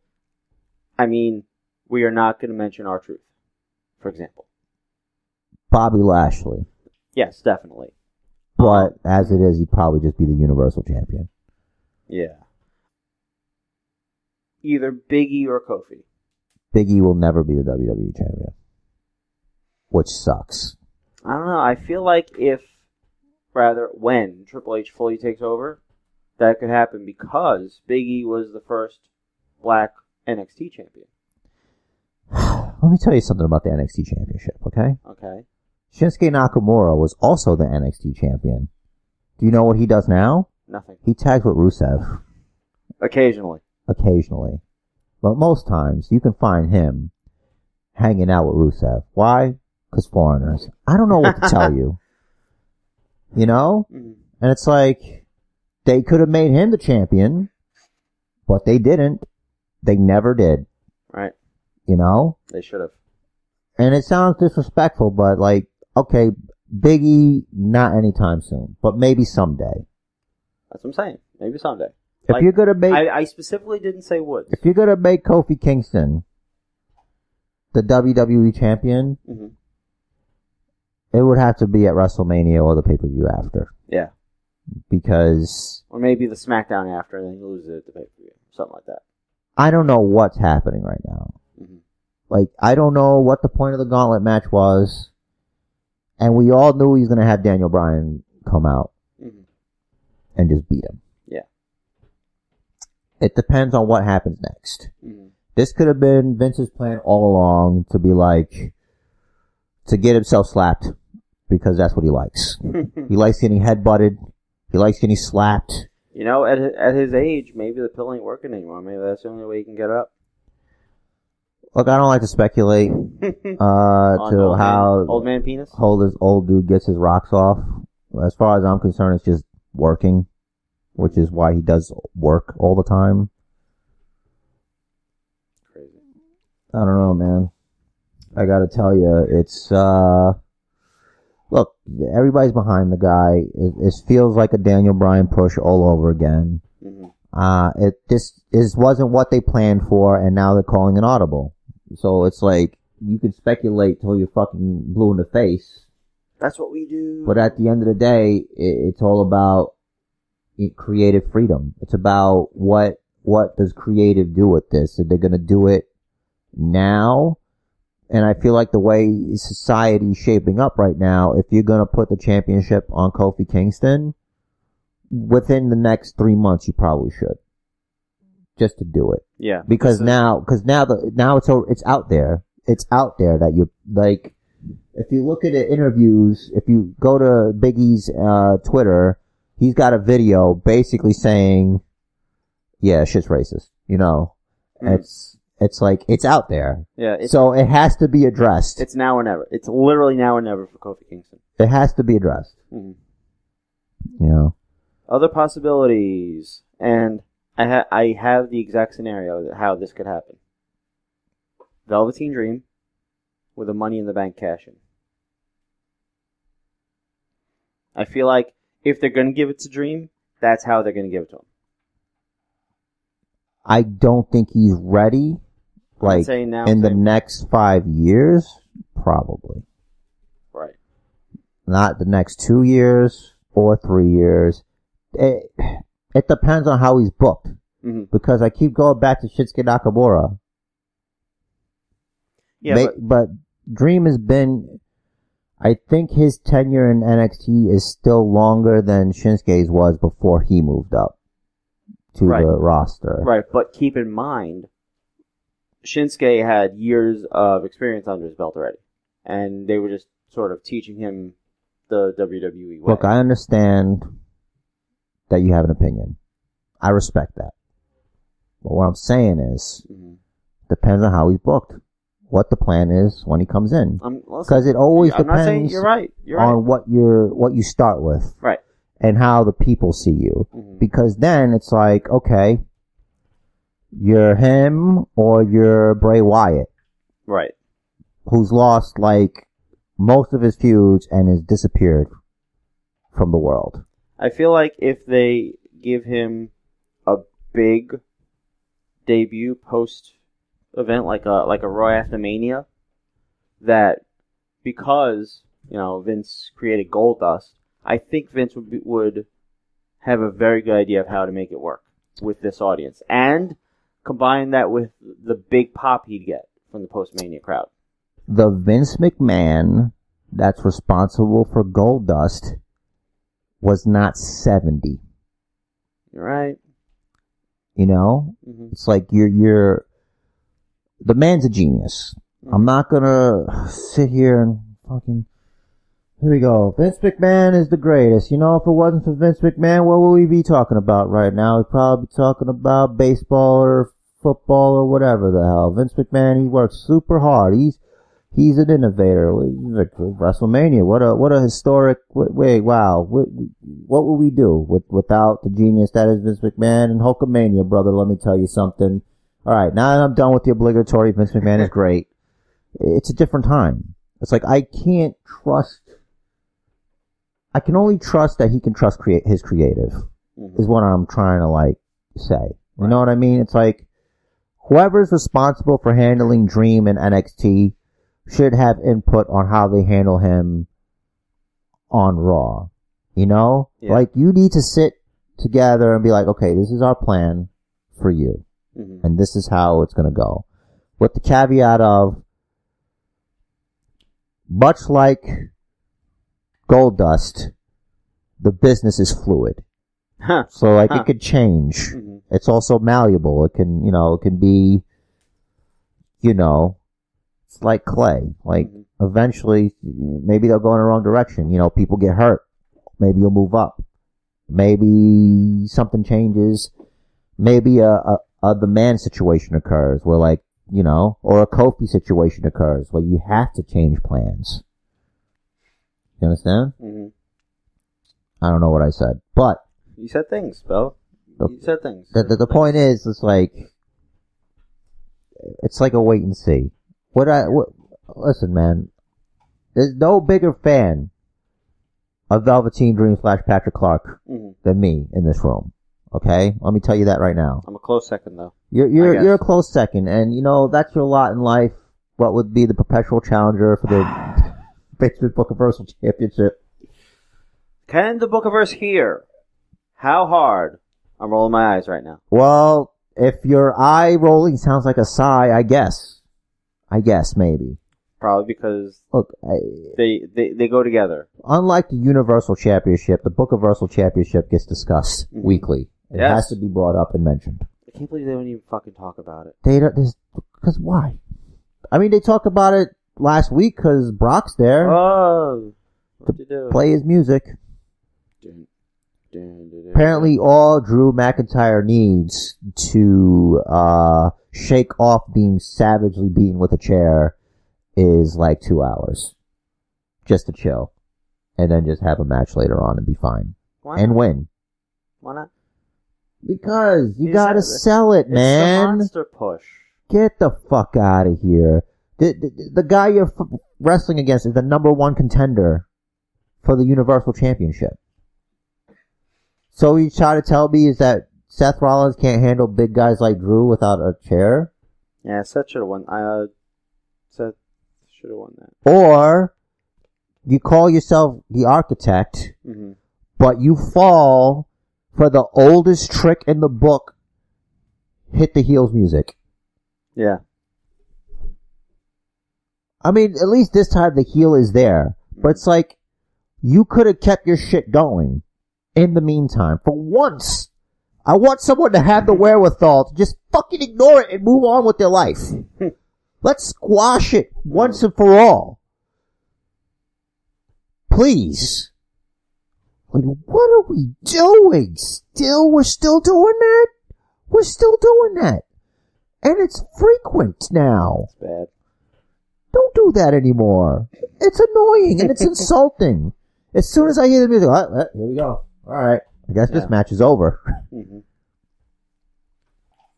I mean we are not going to mention R-Truth, for example. Bobby Lashley. Yes, definitely. But as it is, he'd probably just be the Universal Champion. Yeah. Either Biggie or Kofi. Big E will never be the WWE Champion. Which sucks. I don't know. I feel like if, rather, when Triple H fully takes over, that could happen because Big E was the first black NXT champion. Let me tell you something about the NXT Championship, okay? Okay. Shinsuke Nakamura was also the NXT Champion. Do you know what he does now? Nothing. He tags with Rusev. Occasionally. occasionally. But most times you can find him hanging out with Rusev. Why? Because foreigners. I don't know what to tell you. You know? Mhm. And it's like, they could have made him the champion, but they didn't. They never did. Right. You know? They should have. And it sounds disrespectful, but like, okay, Biggie, not anytime soon, but maybe someday. That's what I'm saying. Maybe someday. If Like, you're gonna make, I, I specifically didn't say Woods. if you're gonna make Kofi Kingston the WWE champion, hmm It would have to be at WrestleMania or the pay per view after. Yeah. Because Or maybe the SmackDown after, and then you lose it at the pay per view. Something like that. I don't know what's happening right now. Mhm. Like, I don't know what the point of the gauntlet match was. And we all knew he was going to have Daniel Bryan come out hmm and just beat him. Yeah. It depends on what happens next. hmm This could have been Vince's plan all along to be like, to get himself slapped because that's what he likes. He likes getting headbutted. He likes getting slapped. you know, at at his age, maybe the pill ain't working anymore. Maybe that's the only way he can get up. Look, I don't like to speculate uh, to old how man, old man penis. old this old dude gets his rocks off. As far as I'm concerned, it's just working, which is why he does work all the time. Crazy. I don't know, man. I gotta tell you, it's uh, look, everybody's behind the guy. It, it feels like a Daniel Bryan push all over again. hmm Uh, it this is wasn't what they planned for, and now they're calling an audible. So it's like you can speculate till you're fucking blue in the face, That's what we do. but at the end of the day, it, it's all about creative freedom. It's about what what does creative do with this? Are they going to do it now? And I feel like the way society's shaping up right now, if you're going to put the championship on Kofi Kingston, within the next three months, you probably should. Just to do it. yeah, Because now, cause now the, now it's, it's out there. It's out there that you, like, if you look at the interviews, if you go to Big E's, uh, Twitter, he's got a video basically saying, yeah, shit's racist. You know, Mhm. it's, it's like, it's out there. yeah, it's so it has to be addressed. it's now or never. It's literally now or never for Kofi Kingston. it has to be addressed. hmm You know, Other possibilities, and I ha- I have the exact scenario that how this could happen. Velveteen Dream with a Money in the Bank cash in. I feel like if they're gonna give it to Dream, that's how they're gonna give it to him. I don't think he's ready. Like now, in the next five years, probably. right. not the next two years or three years. It, it depends on how he's booked. hmm Because I keep going back to Shinsuke Nakamura. Yeah, but, but Dream has been, I think his tenure in NXT is still longer than Shinsuke's was before he moved up to Right. the roster. right. But keep in mind, Shinsuke had years of experience under his belt already, and they were just sort of teaching him the WWE way. Look, I understand that you have an opinion. I respect that. But what I'm saying is, Mhm. depends on how he's booked, what the plan is when he comes in, because it always I'm not depends you're right. You're on right. what you're what you start with Right. and how the people see you. Mhm. Because then it's like, okay, you're him or you're Bray Wyatt, Right. who's lost like most of his feuds and has disappeared from the world. I feel like if they give him a big debut post event like a like a Raw after Mania, that because you know Vince created Goldust, I think Vince would be, would have a very good idea of how to make it work with this audience and combine that with the big pop he'd get from the post Mania crowd. The Vince McMahon that's responsible for Goldust was not 70. You're right. You know, hmm it's like you're you're the man's a genius. I'm not gonna sit here and fucking. Here we go. Vince McMahon is the greatest. You know, if it wasn't for Vince McMahon, what would we be talking about right now? We'd probably be talking about baseball or football or whatever the hell. Vince McMahon, he works super hard. He's he's an innovator. WrestleMania, what a what a historic. Wait, wow. What, what would we do with, without the genius that is Vince McMahon and Hulkamania, brother? Let me tell you something. All right, now that I'm done with the obligatory. Vince McMahon is great. It's a different time. It's like I can't trust. I can only trust that he can trust create his creative. Mhm. Is what I'm trying to like say. You know what I mean? It's like whoever's responsible for handling Dream and NXT should have input on how they handle him on Raw. You know, Yeah. like you need to sit together and be like, okay, this is our plan for you Mhm. and this is how it's going to go. With the caveat of, much like Goldust, the business is fluid. Huh. So like Huh. it could change. Mhm. It's also malleable. It can, you know, it can be, you know, it's like clay. Like Mhm. eventually, maybe they'll go in the wrong direction. You know, people get hurt. Maybe you'll move up. Maybe something changes. Maybe a, a, a the man situation occurs where like, you know, or a Kofi situation occurs where you have to change plans. You understand? Mhm. I don't know what I said, but You said things, Bill. You said things. the, the, the point is, it's like, it's like a wait and see. What I, what, listen man, there's no bigger fan of Velveteen Dream slash Patrick Clark Mhm. than me in this room. Okay? Let me tell you that right now. I'm a close second though. You're, you're, you're a close second, and you know, that's your lot in life. What would be the perpetual challenger for the Basement Book of Verse Championship? Can the Book of Verse hear? How hard? I'm rolling my eyes right now. Well, if your eye rolling sounds like a sigh, I guess. I guess, maybe. Probably because Look, I, they, they, they go together. unlike the Universal Championship, the Book of Versal Championship gets discussed Mhm. weekly. It Yes. has to be brought up and mentioned. I can't believe they don't even fucking talk about it. They don't, because why? I mean, they talked about it last week because Brock's there. Oh, what to do? play his music. Apparently, all Drew McIntyre needs to uh, shake off being savagely beaten with a chair is like two hours, just to chill, and then just have a match later on and be fine Why and not? win. Why not? Because you gotta sell it, It's the man. monster push. Get the fuck out of here. The, the, the guy you're f- wrestling against is the number one contender for the Universal Championship. So you try to tell me is that Seth Rollins can't handle big guys like Drew without a chair? Yeah, Seth should have won. Uh, Seth should have won that. Or you call yourself the architect, hmm but you fall for the oldest trick in the book, hit the heels music. Yeah. I mean, at least this time the heel is there. But it's like, you could have kept your shit going in the meantime. For once, I want someone to have the wherewithal to just fucking ignore it and move on with their life. Let's squash it once and for all. Please. Like, what are we doing? Still, we're still doing that? We're still doing that. And it's frequent now. It's bad. Don't do that anymore. It's annoying and it's insulting. As soon as I hear the music, "Ah, ah, here we go. All right. I guess this Yeah. match is over. hmm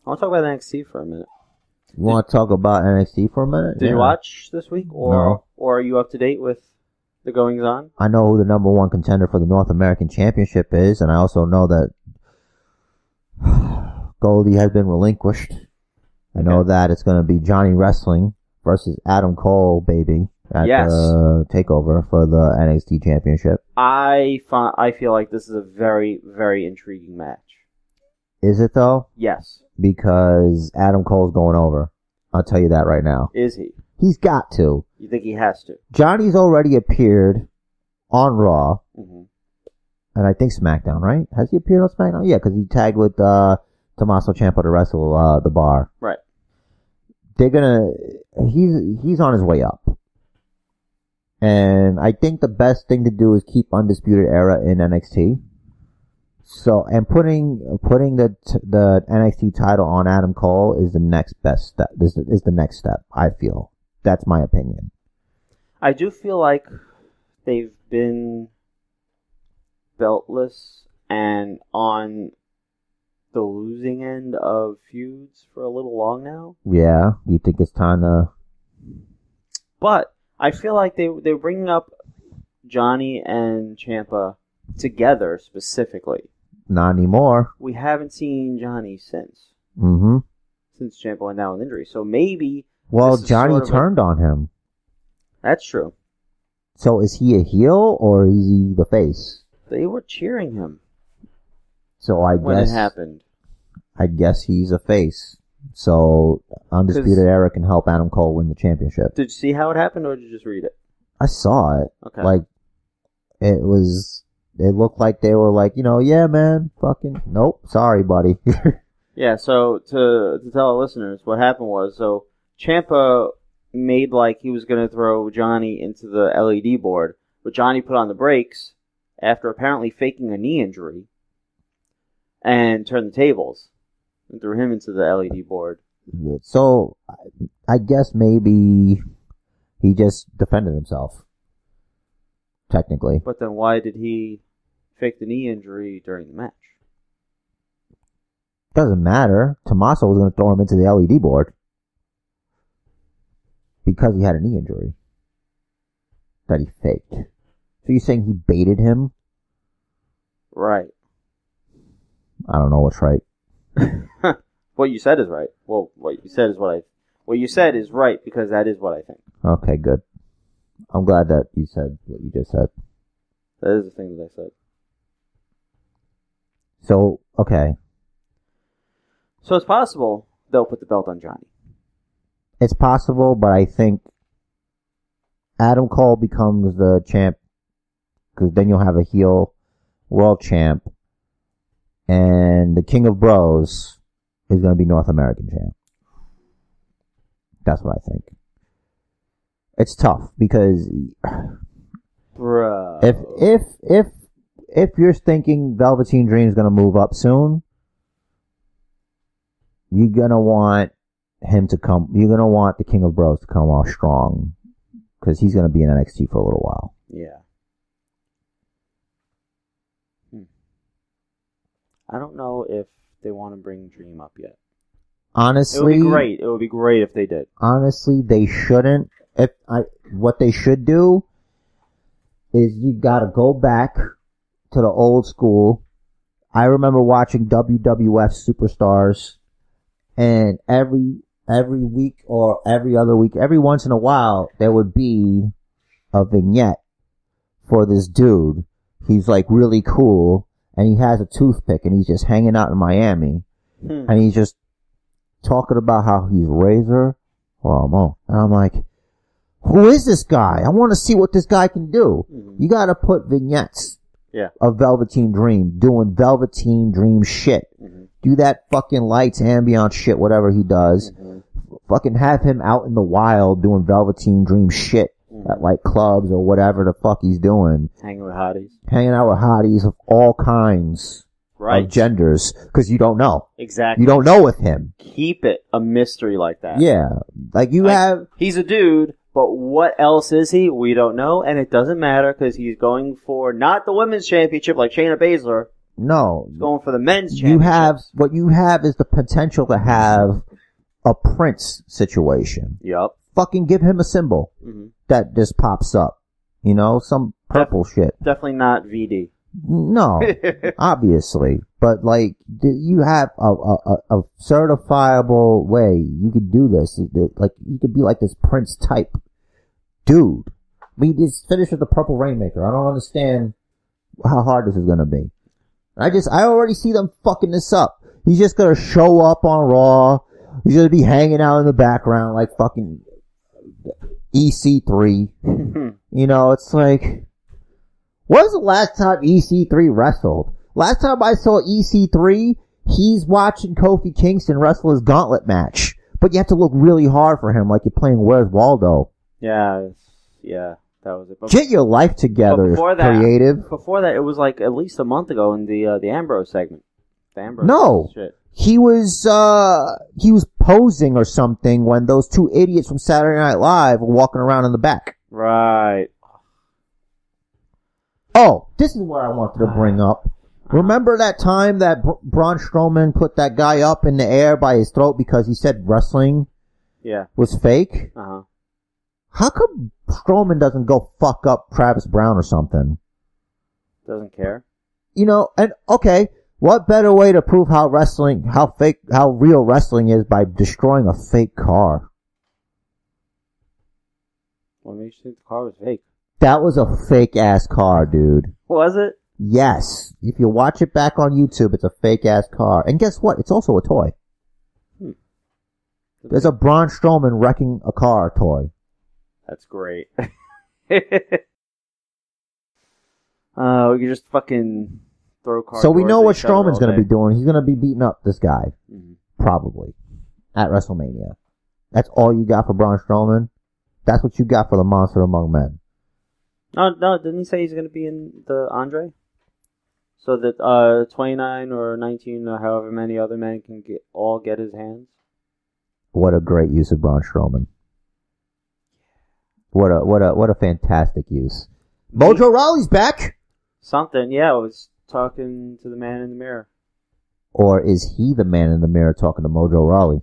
I want to talk about NXT for a minute. You want to talk about NXT for a minute? Did you Yeah. watch this week, or No. or are you up to date with the goings on? I know who the number one contender for the North American Championship is, and I also know that Goldie has been relinquished. I know Okay. that it's going to be Johnny Wrestling versus Adam Cole, baby, at Yes. the takeover for the NXT Championship. I fi- I feel like this is a very very intriguing match. Is it though? Yes, Because Adam Cole's going over. I'll tell you that right now. is he? He's got to. You think he has to? Johnny's already appeared on Raw, hmm and I think SmackDown, right? Has he appeared on SmackDown? Yeah, because he tagged with uh, Tommaso Ciampa to wrestle uh, the bar. Right. They're gonna. He's he's on his way up, and I think the best thing to do is keep Undisputed Era in NXT. So and putting putting the the NXT title on Adam Cole is the next best step. This is the next step. I feel that's my opinion. I do feel like they've been beltless and on the losing end of feuds for a little long now. Yeah, you think it's time to? But I feel like they they're bringing up Johnny and Ciampa together specifically. Not anymore. We haven't seen Johnny since Mm-hmm. since Ciampa went down with injury. So maybe Well, Johnny sort of a- turned on him. that's true. So is he a heel or is he the face? They were cheering him So I when guess it happened. I guess he's a face. So Undisputed Era can help Adam Cole win the championship. Did you see how it happened, or did you just read it? I saw it. Okay. Like it was. It looked like they were like, you know, yeah, man, fucking, nope, sorry, buddy. Yeah, so to to tell our listeners what happened was so Ciampa made like he was gonna throw Johnny into the LED board, but Johnny put on the brakes after apparently faking a knee injury and turned the tables and threw him into the LED board. so I- guess maybe he just defended himself. Technically, But then why did he fake the knee injury during the match? doesn't matter. Tommaso was going to throw him into the LED board because he had a knee injury that he faked. So you're saying he baited him? Right. I don't know what's right. What you said is right. Well, what you said is what I what you said is right because that is what I think. Okay, good. I'm glad that you said what you just said. That is the thing that I said. So, okay. So it's possible they'll put the belt on Johnny. It's possible, but I think Adam Cole becomes the champ because then you'll have a heel world champ and the King of Bros is going to be North American champ. That's what I think. It's tough because Bro. if if if if you're thinking Velveteen Dream is going to move up soon, you're going to want him to come. You're going to want the King of Bros to come off strong because he's going to be in NXT for a little while. Yeah. Hmm. I don't know if they want to bring Dream up yet. Honestly, It Honestly, would be great. It would be great if they did. honestly, they shouldn't. If I, what they should do is you got to go back to the old school. I remember watching WWF Superstars, and every every week or every other week, every once in a while, there would be a vignette for this dude. He's like really cool, and he has a toothpick, and he's just hanging out in Miami Hmm. and he's just talking about how he's Razor Ramon. And I'm like, who is this guy? I want to see what this guy can do. Mhm. You gotta put vignettes Yeah. of Velveteen Dream doing Velveteen Dream shit. Mhm. Do that fucking lights, ambient shit, whatever he does. Mhm. Fucking have him out in the wild doing Velveteen Dream shit. At like clubs or whatever the fuck he's doing. Hanging with hotties. Hanging out with hotties of all kinds. Right. of genders because you don't know. exactly. You don't know with him. keep it a mystery like that. Yeah, like you Like- have. He's a dude, but what else is he? We don't know, and it doesn't matter because he's going for not the women's championship like Shayna Baszler. No, He's going for the men's championship. you have what you have is the potential to have a Prince situation. Yup. Fucking give him a symbol hmm that just pops up. You know, some purple shit. Definitely not VD. No, obviously, but like you have a, a, a- a certifiable way you could do this. Like you could be like this Prince type dude. We just finished with the Purple Rainmaker. I don't understand how hard this is gonna be. I just I already see them fucking this up. He's just gonna show up on Raw. He's gonna be hanging out in the background like fucking EC3. You know, it's like, when was the last time EC3 wrestled? Last time I saw EC3, he's watching Kofi Kingston wrestle his gauntlet match. But you have to look really hard for him, like you're playing Where's Waldo. yeah, yeah, that was it. But Get your life together, before that- creative. before that, it was like at least a month ago in the uh, the Ambrose segment. The Ambrose No. shit. He was, uh, he was posing or something when those two idiots from Saturday Night Live were walking around in the back. Right. Oh, this is what I wanted to bring up. Remember that time that Br- Braun Strowman put that guy up in the air by his throat because he said wrestling Yeah. was fake? Uh huh. How come Strowman doesn't go fuck up Travis Browne or something? Doesn't care. You know, and okay, what better way to prove how wrestling, how fake, how real wrestling is by destroying a fake car? What makes you think the car was fake? That was a fake ass car, dude. Was it? Yes. If you watch it back on YouTube, it's a fake ass car. And guess what? It's also a toy. Hmm. There's a Braun Strowman wrecking a car toy. That's great. uh, we could just fucking throw cars. so we know what Strowman's going to be doing. He's going to be beating up this guy, hmm probably, at WrestleMania. That's all you got for Braun Strowman? That's what you got for the Monster Among Men. No, no, didn't he say he's going to be in the Andre? So that uh, 29 or 19 or however many other men can get all get his hands. What a great use of Braun Strowman. What a what a what a fantastic use. Mojo Rawley's back, Something, yeah. I was talking to the man in the mirror. or is he the man in the mirror talking to Mojo Rawley?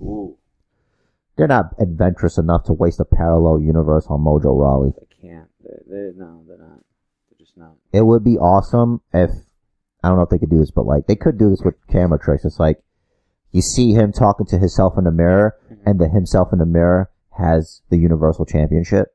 Ooh, They're not adventurous enough to waste a parallel universe on Mojo Rawley. they can't. They, they, no, they're not. They're just not. It would be awesome if I don't know if they could do this, but like they could do this with camera tricks. It's like you see him talking to himself in the mirror, and the himself in the mirror has the Universal Championship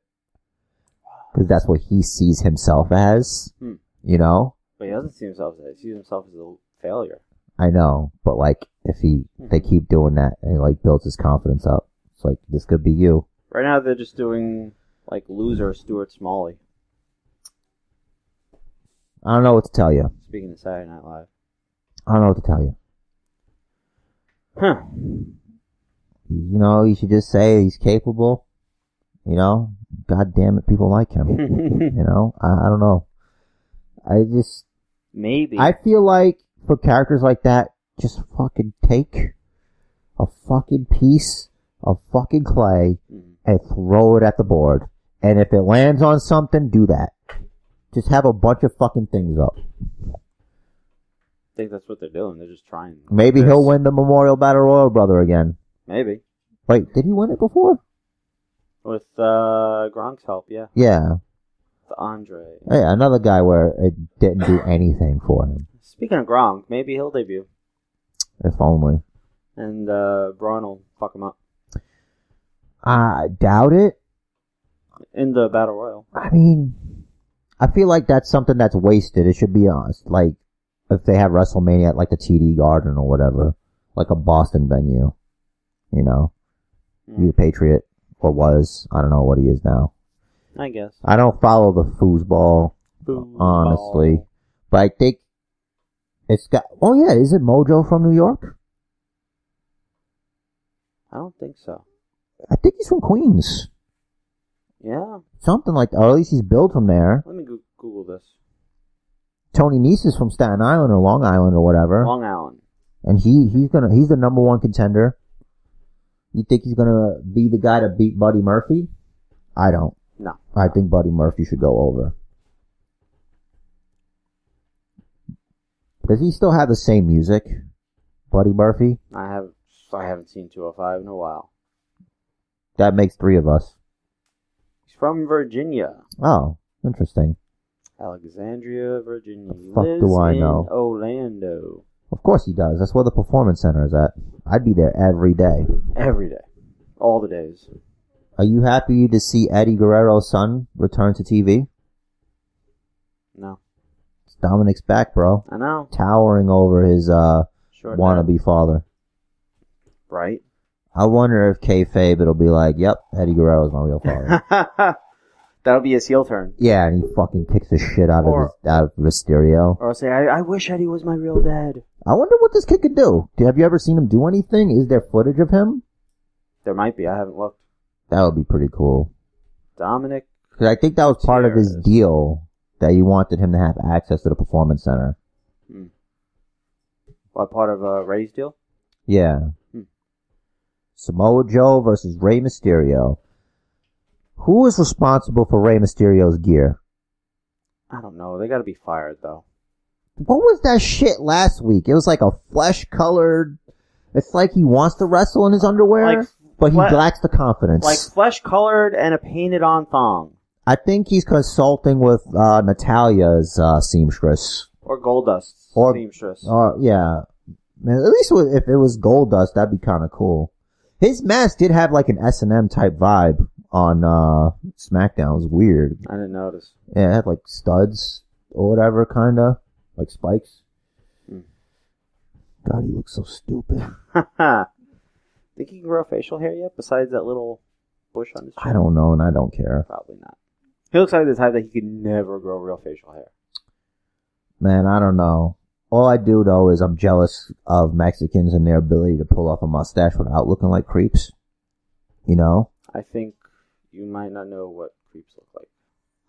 because that's what he sees himself as. Hmm. You know, But he doesn't see himself as that. He sees himself as a failure. I know, but like if he hmm. they keep doing that and he like builds his confidence up, it's like this could be you. Right now, they're just doing like loser Stuart Smalley. I don't know what to tell you. Speaking of Saturday Night Live. I don't know what to tell you. Huh. You know, you should just say he's capable. You know, God damn it, people like him. You know, I, I don't know. I just, Maybe. I feel like for characters like that, just fucking take a fucking piece of fucking clay Mhm. and throw it at the board. And if it lands on something, do that. Just have a bunch of fucking things up. I think that's what they're doing. They're just trying. Maybe he'll win the Memorial Battle Royal brother again. Maybe. Wait, did he win it before? With uh, Gronk's help, yeah. Yeah. The Andre. Yeah, another guy where it didn't do anything for him. Speaking of Gronk, maybe he'll debut. If only. And uh, Braun will fuck him up. I doubt it. In the Battle Royal. I mean, I feel like that's something that's wasted. It should be honest. Like, if they have WrestleMania at like the TD Garden or whatever, like a Boston venue, you know, Mm. he's a Patriot or was. I don't know what he is now. I guess. I don't follow the foosball, Foosball. honestly, but I think it's got. Oh yeah, is it Mojo from New York? I don't think so. I think he's from Queens, Yeah. something like, or at least he's billed from there. Let me go- Google this. Tony Nese is from Staten Island or Long Island or whatever, Long Island. and he he's gonna he's the number one contender. You think he's gonna be the guy to beat Buddy Murphy? I don't. No. I think Buddy Murphy should go over. Does he still have the same music, Buddy Murphy? I have I haven't seen 205 in a while. That makes three of us. He's from Virginia, Oh, interesting. Alexandria, Virginia. The fuck Lives do I in know? Orlando Of course he does. That's where the performance center is at. I'd be there every day. every day, all the days. Are you happy to see Eddie Guerrero's son return to TV? No, It's Dominic's back, bro. I know. Towering over his uh Short wannabe father. right? I wonder if kayfabe it'll be like, yep, Eddie Guerrero's my real father. That'll be his heel turn. yeah, and he fucking kicks the shit out Or- of his, out of Mysterio. Or I'll say, I, I wish Eddie was my real dad. I wonder what this kid could do. Do- Have you ever seen him do anything? Is there footage of him? There might be. I haven't looked. That would be pretty cool. Dominic. Because I think that was part of his deal that you wanted him to have access to the performance center. What part of uh, Ray's deal? Yeah. Hmm. Samoa Joe versus Rey Mysterio. Who is responsible for Rey Mysterio's gear? I don't know. They got to be fired though. What was that shit last week? It was like a flesh colored. It's like he wants to wrestle in his underwear, Like but he fle- lacks the confidence. like flesh colored and a painted on thong I think he's consulting with uh, Natalya's uh, seamstress. or Goldust Or- seamstress. Or yeah, man. At least if it was Goldust, that'd be kind of cool. His mask did have like an S and M type vibe on uh, SmackDown. It was weird. I didn't notice. Yeah, it had like studs or whatever, kind of like spikes. Hmm. God, he looks so stupid. Think he can grow facial hair yet? Besides that little bush on his chin? I don't know, and I don't care. Probably not. He looks like the type that he could never grow real facial hair. Man, I don't know. All I do though is I'm jealous of Mexicans and their ability to pull off a mustache without looking like creeps. You know, I think you might not know what creeps look like.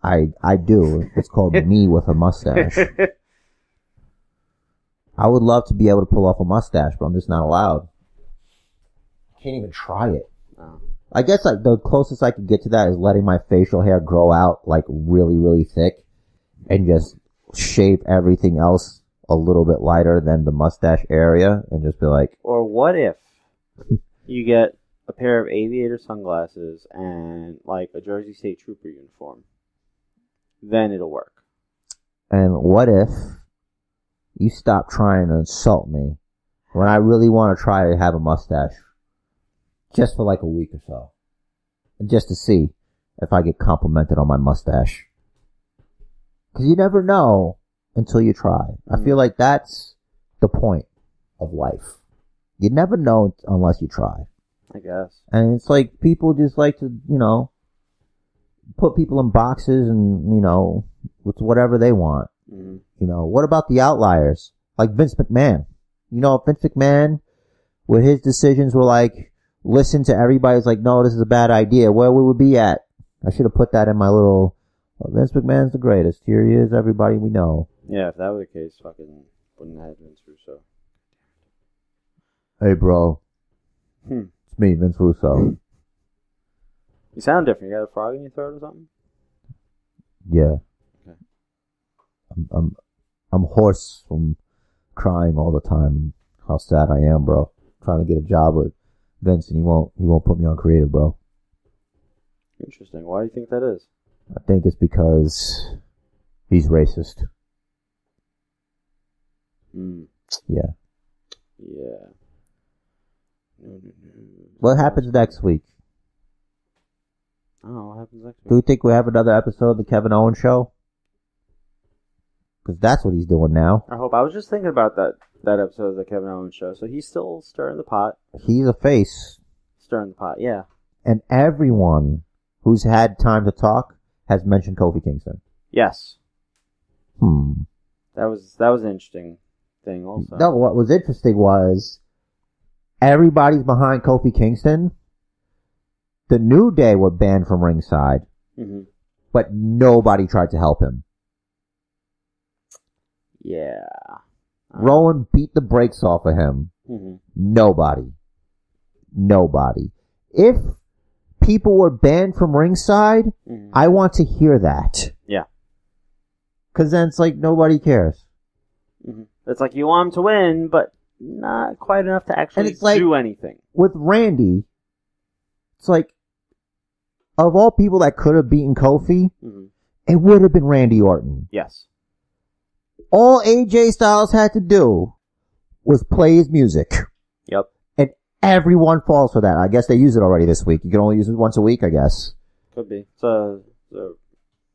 I I do. It's called me with a mustache. I would love to be able to pull off a mustache, but I'm just not allowed. Can't even try it. I guess like the closest I could get to that is letting my facial hair grow out like really, really thick and just shave everything else a little bit lighter than the mustache area and just be like, Or what if you get a pair of aviator sunglasses and like a Jersey State Trooper uniform? Then it'll work. and what if you stop trying to insult me when I really want to try to have a mustache just for like a week or so and just to see if I get complimented on my mustache. Cause you never know until you try. I feel like that's the point of life. You never know unless you try. I guess. And it's like people just like to, you know, put people in boxes and, you know, with whatever they want. hmm You know, what about the outliers? Like Vince McMahon. You know, Vince McMahon, with his decisions were like, listen to everybody's like, no, this is a bad idea, where we would be at? I should have put that in my little, oh, Vince McMahon's the greatest. Here he is, everybody we know. Yeah, if that were the case, fucking wouldn't have Vince Russo. Hey, bro. Hmm. It's me, Vince Russo. You sound different. You got a frog in your throat or something? Yeah. Okay. I'm, I'm, I'm hoarse from crying all the time. How sad I am, bro. trying to get a job with Vince and he won't, he won't put me on creative, bro. Interesting. Why do you think that is? I think it's because he's racist. Hmm. Yeah. Yeah. What happens next week? Oh, what happens next Do you think we have another episode of the Kevin Owens show? Because that's what he's doing now. I hope. I was just thinking about that that episode of the Kevin Owens show. So he's still stirring the pot. He's a face, Stirring the pot. Yeah. and everyone who's had time to talk has mentioned Kofi Kingston. Yes. Hmm. That was that was an interesting thing. Also. No, what was interesting was everybody's behind Kofi Kingston. The New Day were banned from ringside, hmm but nobody tried to help him. Yeah. Rowan beat the brakes off of him. hmm Nobody. Nobody. If people were banned from ringside, hmm I want to hear that. Yeah. Cause then it's like nobody cares. hmm It's like you want him to win, but not quite enough to actually it's like- do anything. With Randy, it's like, of all people that could have beaten Kofi, hmm it would have been Randy Orton. Yes. All AJ Styles had to do was play his music. Yep. And everyone falls for that. I guess they use it already this week. You can only use it once a week, I guess. Could be. It's a, it's a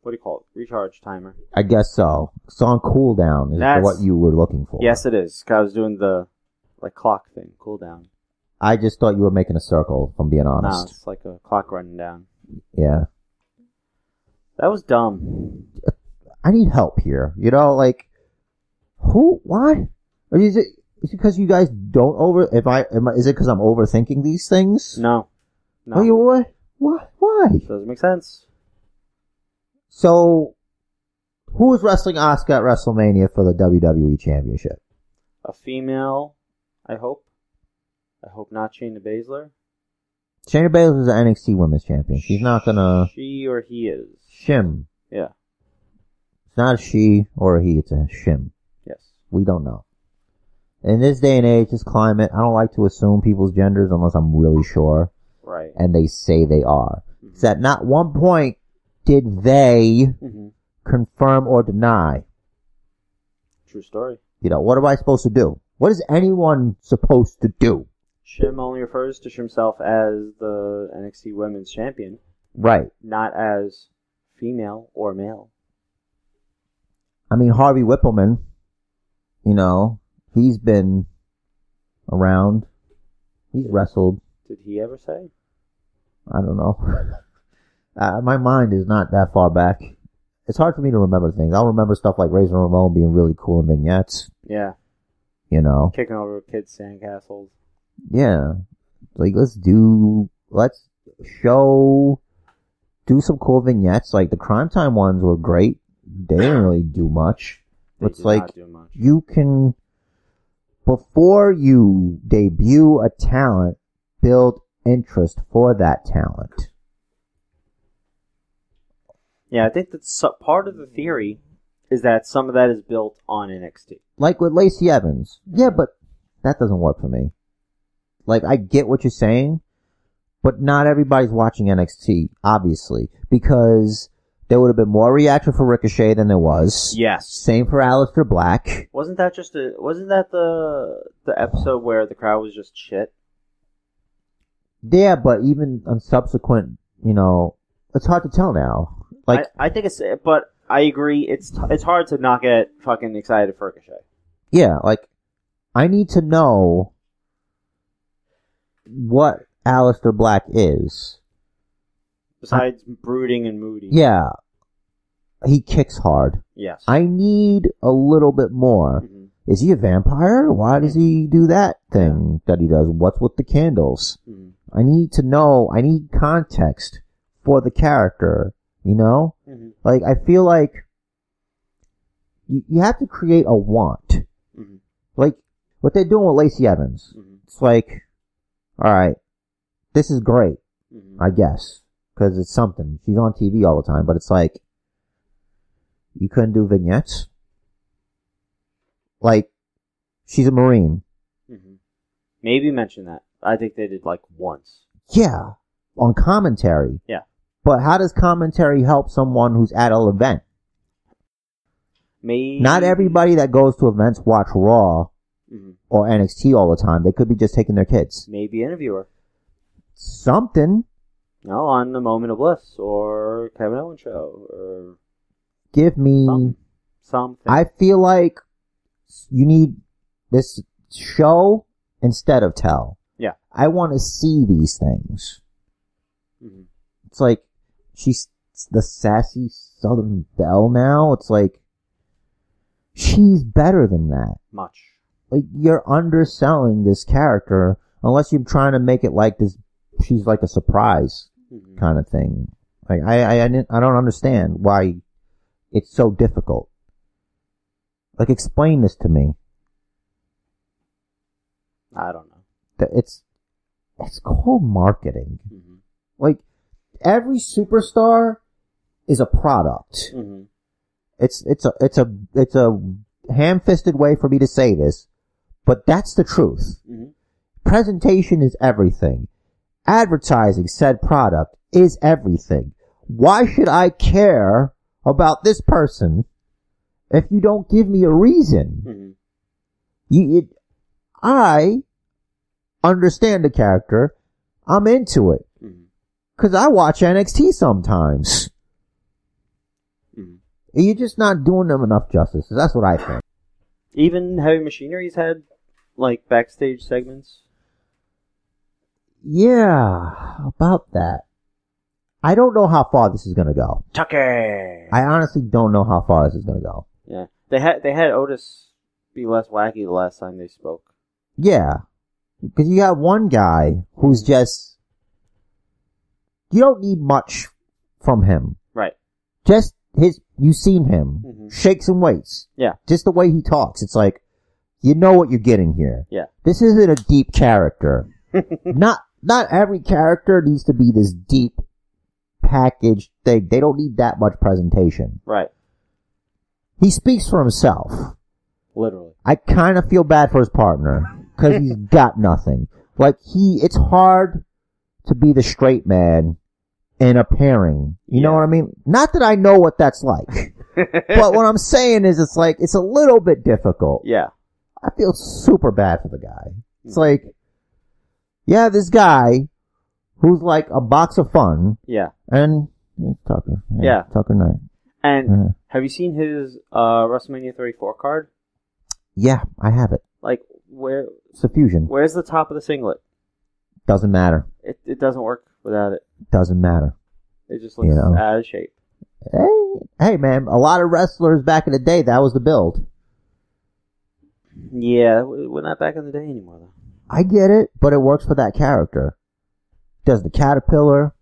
what do you call it? Recharge timer. I guess so. It's on cooldown is That's- what you were looking for. Yes, it is. 'cause I was doing the like clock thing, cool down. I just thought you were making a circle, if I'm being No, honest. it's like a clock running down. Yeah. That was dumb. I need help here. You know, like, who, why? Is it, is it because you guys don't over, if I, am I is it because I'm overthinking these things? No. No. Oh, you what? Why? Why? Doesn't make sense. So, who is wrestling Oscar at WrestleMania for the WWE Championship? A female, I hope. I hope not Shayna Baszler. Shayna Baszler is the NXT Women's Champion. She's not gonna, She or he is. shim. Yeah. It's not a she or a he, it's a shim. We don't know. In this day and age, this climate, I don't like to assume people's genders unless I'm really sure, Right. and they say they are. It's at not one point did they hmm confirm or deny. True story. You know, what am I supposed to do? What is anyone supposed to do? Shim only refers to himself as the NXT Women's Champion, Right. not as female or male. I mean, Harvey Wippleman, you know, he's been around. He's wrestled. Did he ever say? I don't know. uh, my mind is not that far back. It's hard for me to remember things. I'll remember stuff like Razor Ramon being really cool in vignettes. Yeah. You know, Kicking over kids' sandcastles. yeah. Like let's do, let's show, do some cool vignettes. Like the Crime Time ones were great. They didn't really do much. They It's like not do much. you can, before you debut a talent, build interest for that talent. Yeah, I think that's part of the theory is that some of that is built on NXT. like with Lacey Evans. Yeah, but that doesn't work for me. Like, I get what you're saying, but not everybody's watching NXT, obviously, because there would have been more reaction for Ricochet than there was. Yes. Same for Aleister Black. Wasn't that just a? Wasn't that the the episode where the crowd was just shit? Yeah, but even on subsequent, you know, it's hard to tell now. Like, I, I think it's, but I agree. It's it's hard to not get fucking excited for Ricochet. yeah, like, I need to know what Aleister Black is. Besides brooding and moody. Yeah. He kicks hard. Yes. I need a little bit more. Mhm. Is he a vampire? Why does he do that thing that he does? What's with the candles? Mhm. I need to know. I need context for the character. You know, Mhm. like I feel like you, you have to create a want. Mhm. Like what they're doing with Lacey Evans. Mhm. It's like, all right, this is great, Mhm. I guess, because it's something. She's on TV all the time, but it's like you couldn't do vignettes. Like she's a marine. Mhm. Maybe mention that. I think they did like once. Yeah, on commentary. Yeah. But how does commentary help someone who's at an event? Maybe Not everybody that goes to events watch Raw Mhm. or NXT all the time. They could be just taking their kids. Maybe interviewer. Something. No, on the Moment of Bliss or Kevin Owens show or Give me. some, something. I feel like you need this show instead of tell. Yeah. I want to see these things. Mhm. It's like she's the sassy Southern Belle now. It's like she's better than that. much. Like you're underselling this character unless you're trying to make it like this. She's like a surprise Mhm. kind of thing. Like I, I, I, didn't, I don't understand why it's so difficult. Like, explain this to me. I don't know. It's, it's called marketing. hmm Like, every superstar is a product. hmm It's, it's a, it's a, it's a ham-fisted way for me to say this, but that's the truth. hmm Presentation is everything. Advertising said product is everything. Why should I care about this person if you don't give me a reason? hmm You, it, I understand the character. I'm into it. hmm Cause I watch NXT sometimes. hmm You're just not doing them enough justice. That's what I think. Even Heavy Machinery's had like backstage segments. Yeah, about that. I don't know how far this is gonna go. Tucker. I honestly don't know how far this is gonna go. yeah, they had they had Otis be less wacky the last time they spoke. Yeah. Because you got one guy who's just, you don't need much from him. Right. Just his, you've seen him. Mhm. Shakes and weights. Yeah. Just the way he talks. It's like, you know what you're getting here. Yeah. This isn't a deep character. not, not every character needs to be this deep packaged thing. They don't need that much presentation. Right. He speaks for himself. Literally. I kind of feel bad for his partner because he's got nothing. Like he, it's hard to be the straight man in a pairing. You know what I mean? Not that I know what that's like, but what I'm saying is, it's like it's a little bit difficult. yeah. I feel super bad for the guy. It's hmm. like, yeah, this guy who's like a box of fun, Yeah. and Tucker, Yeah. Tucker Knight. And Yeah. have you seen his uh WrestleMania 34 card? Yeah, I have it. Like where It's a fusion. where's the top of the singlet? Doesn't matter. It it doesn't work without it. Doesn't matter. It just looks You know. out of shape. Hey, hey, man! A lot of wrestlers back in the day, that was the build. Yeah, we're not back in the day anymore though. I get it, but it works for that character. Does the caterpillar?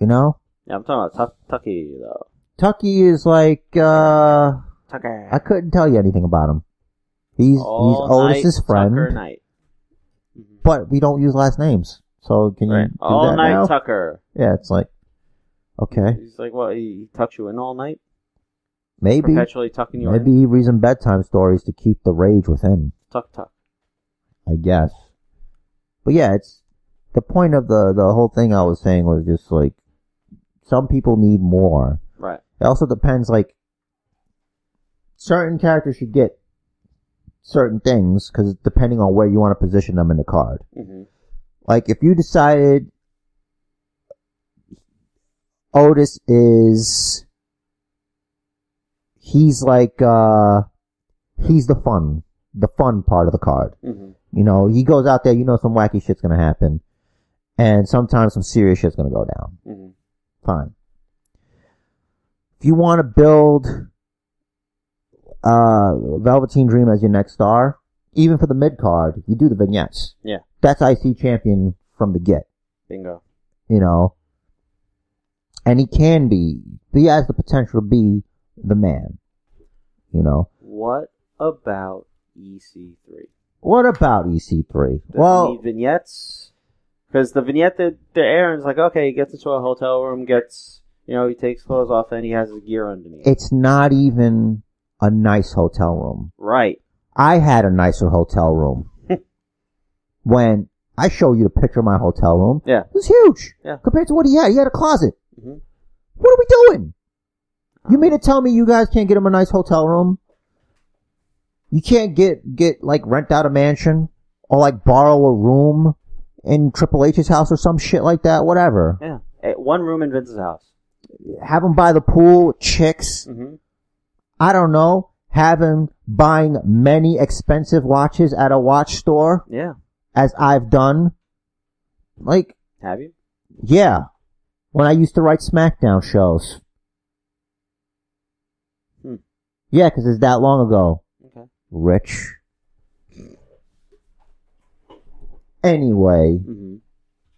You know, Yeah, I'm talking about Tuck Tucky though. Tucky is like uh Tucker. I couldn't tell you anything about him. He's All he's Otis's night friend, Tucker night. Mhm. but we don't use last names. So can you Right. do All that night now? Tucker. yeah, it's like okay, He's like, what? He tucks you in all night, maybe perpetually tucking you maybe in. he reads them bedtime stories to keep the rage within. Tuck tuck. I guess. But yeah, it's the point of the the whole thing I was saying was just like some people need more. Right. It also depends like certain characters should get certain things because depending on where you want to position them in the card. hmm Like if you decided Otis is he's like uh he's the fun the fun part of the card. hmm You know, he goes out there, you know some wacky shit's gonna happen. And sometimes some serious shit's gonna go down. hmm Fine. If you want to build uh Velveteen Dream as your next star, even for the mid card, you do the vignettes. Yeah. That's IC champion from the get, Bingo. you know. And he can be he has the potential to be the man. You know. What about EC3? What about EC3? Does well, need vignettes? Because the vignette that they're airing is like, okay, he gets into a hotel room, gets, you know, he takes clothes off, and he has his gear underneath. it's not even a nice hotel room. right. I had a nicer hotel room. when I show you the picture of my hotel room, Yeah. it was huge. Yeah. Compared to what he had. He had a closet. Mhm. What are we doing? You mean to tell me you guys can't get him a nice hotel room? You can't get, get, like, rent out a mansion? Or, like, borrow a room in Triple H's house or some shit like that? Whatever. Yeah. Eh, One room in Vince's house. Have him by the pool chicks. hmm I don't know. Have him buying many expensive watches at a watch store. Yeah. as I've done. Like, Have you? yeah, when I used to write SmackDown shows. Hmm. Yeah, because it's that long ago. Rich. Anyway, hmm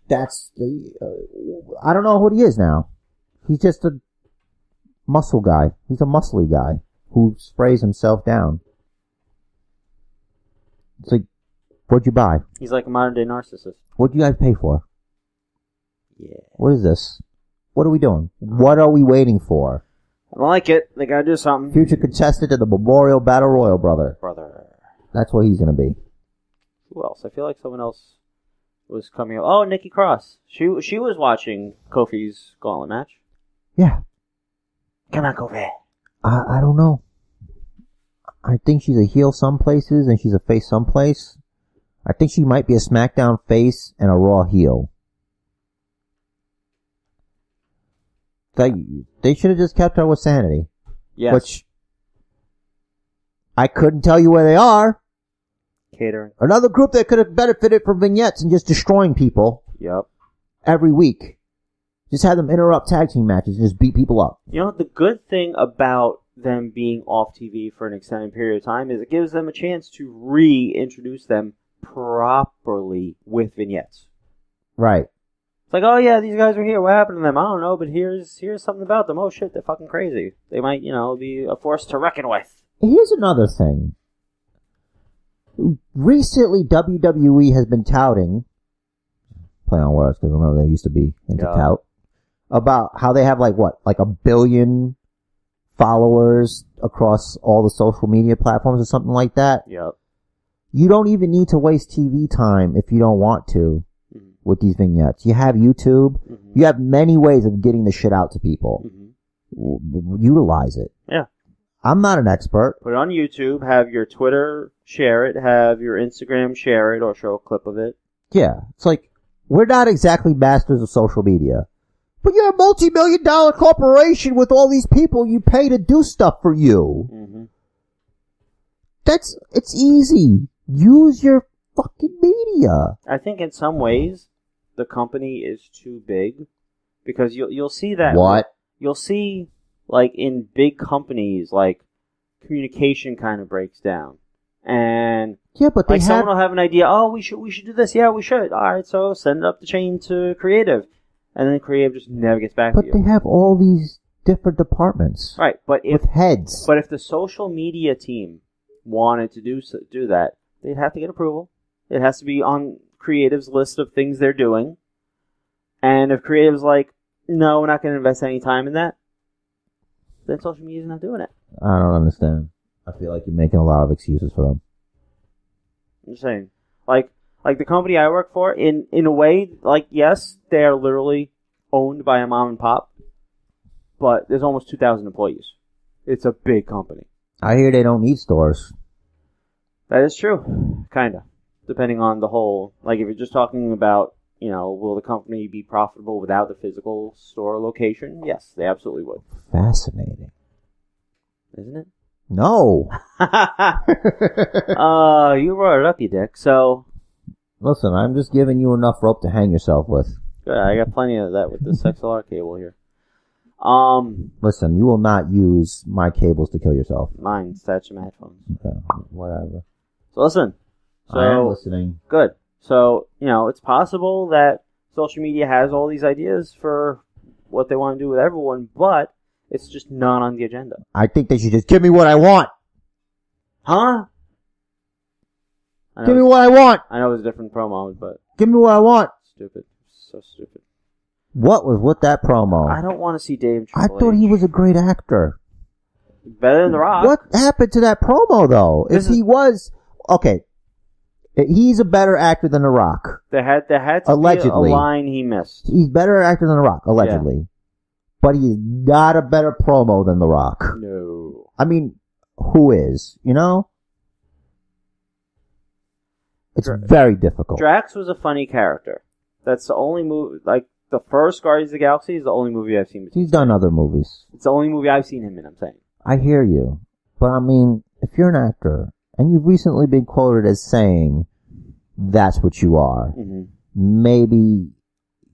that's the. Uh, I don't know what he is now. He's just a muscle guy. He's a muscly guy. who sprays himself down. It's like, what'd you buy? He's like a modern day narcissist. What'd you guys pay for? Yeah. What is this? What are we doing? What are we waiting for? I like it. They gotta do something. Future contestant to the Memorial Battle Royal, brother. Brother. That's what he's gonna be. Who else? I feel like someone else was coming up. Oh, Nikki Cross. She she was watching Kofi's gauntlet match. Yeah, Come on, Kofi. I, I don't know. I think she's a heel some places and she's a face some place. I think she might be a SmackDown face and a Raw heel. They they should have just kept her with Sanity, Yes. which I couldn't tell you where they are. Catering. Another group that could have benefited from vignettes and just destroying people Yep. every week. Just have them interrupt tag team matches and just beat people up. You know, the good thing about them being off TV for an extended period of time is it gives them a chance to reintroduce them properly with vignettes. Right. It's like, oh yeah, these guys are here. What happened to them? I don't know, but here's here's something about them. Oh shit, they're fucking crazy. They might, you know, be a force to reckon with. Here's another thing. Recently, WWE has been touting, play on words because remember they used to be into Yeah. tout, about how they have like what, like a billion followers across all the social media platforms or something like that. Yep. You don't even need to waste TV time if you don't want to. With these vignettes. You have YouTube. Mhm. You have many ways of getting the shit out to people. Mhm. W- w- utilize it. Yeah. I'm not an expert. Put it on YouTube. Have your Twitter share it. Have your Instagram share it or show a clip of it. Yeah, it's like we're not exactly masters of social media, but you're a multi-million dollar corporation with all these people you pay to do stuff for you. hmm That's it's easy. Use your fucking media. I think in some ways the company is too big? Because you'll you'll see that What? you'll see like in big companies like communication kind of breaks down. And Yeah, but like someone will have an idea oh we should we should do this. Yeah we should. All right so send it up the chain to creative. And then creative just never gets back But they have all these different departments right but if with heads. but if the social media team wanted to do so, do that they'd have to get approval. It has to be on creative's list of things they're doing and if creative's like no we're not going to invest any time in that then social media's not doing it I don't understand. I feel like you're making a lot of excuses for them. I'm just saying. Like like the company I work for, in in a way, like yes, they are literally owned by a mom and pop, but there's almost two thousand employees. It's a big company. I hear they don't need stores. That is true, kinda. Depending on the whole, like if you're just talking about, you know, will the company be profitable without the physical store location? Yes, they absolutely would, Fascinating. isn't it? No. uh, you brought it up, you dick. So Listen, I'm just giving you enough rope to hang yourself with. good, I got plenty of that with this XLR cable here. Um, Listen, you will not use my cables to kill yourself. mine, statue my headphones. Okay, whatever. So listen. I am listening. good. So you know, it's possible that social media has all these ideas for what they want to do with everyone, but it's just not on the agenda. I think they should just give me what I want. Huh? I Give me what I want. I know it's a different promos, but Give me what I want. stupid. So stupid. What was with that promo? I don't want to see Dave. I Triple thought H. he was a great actor. better than The Rock. What happened to that promo though? This if is- he was okay, he's a better actor than The Rock. There had there had to Allegedly. be a line he missed. He's better actor than The Rock, allegedly. Yeah. But he's not a better promo than The Rock. No. I mean, who is? You know? It's Dra- very difficult. Drax was a funny character. That's the only movie. Like the first Guardians of the Galaxy is the only movie I've seen. He's done other movies. It's the only movie I've seen him in. I'm saying. I hear you. But I mean, if you're an actor and you've recently been quoted as saying that's what you are, hmm maybe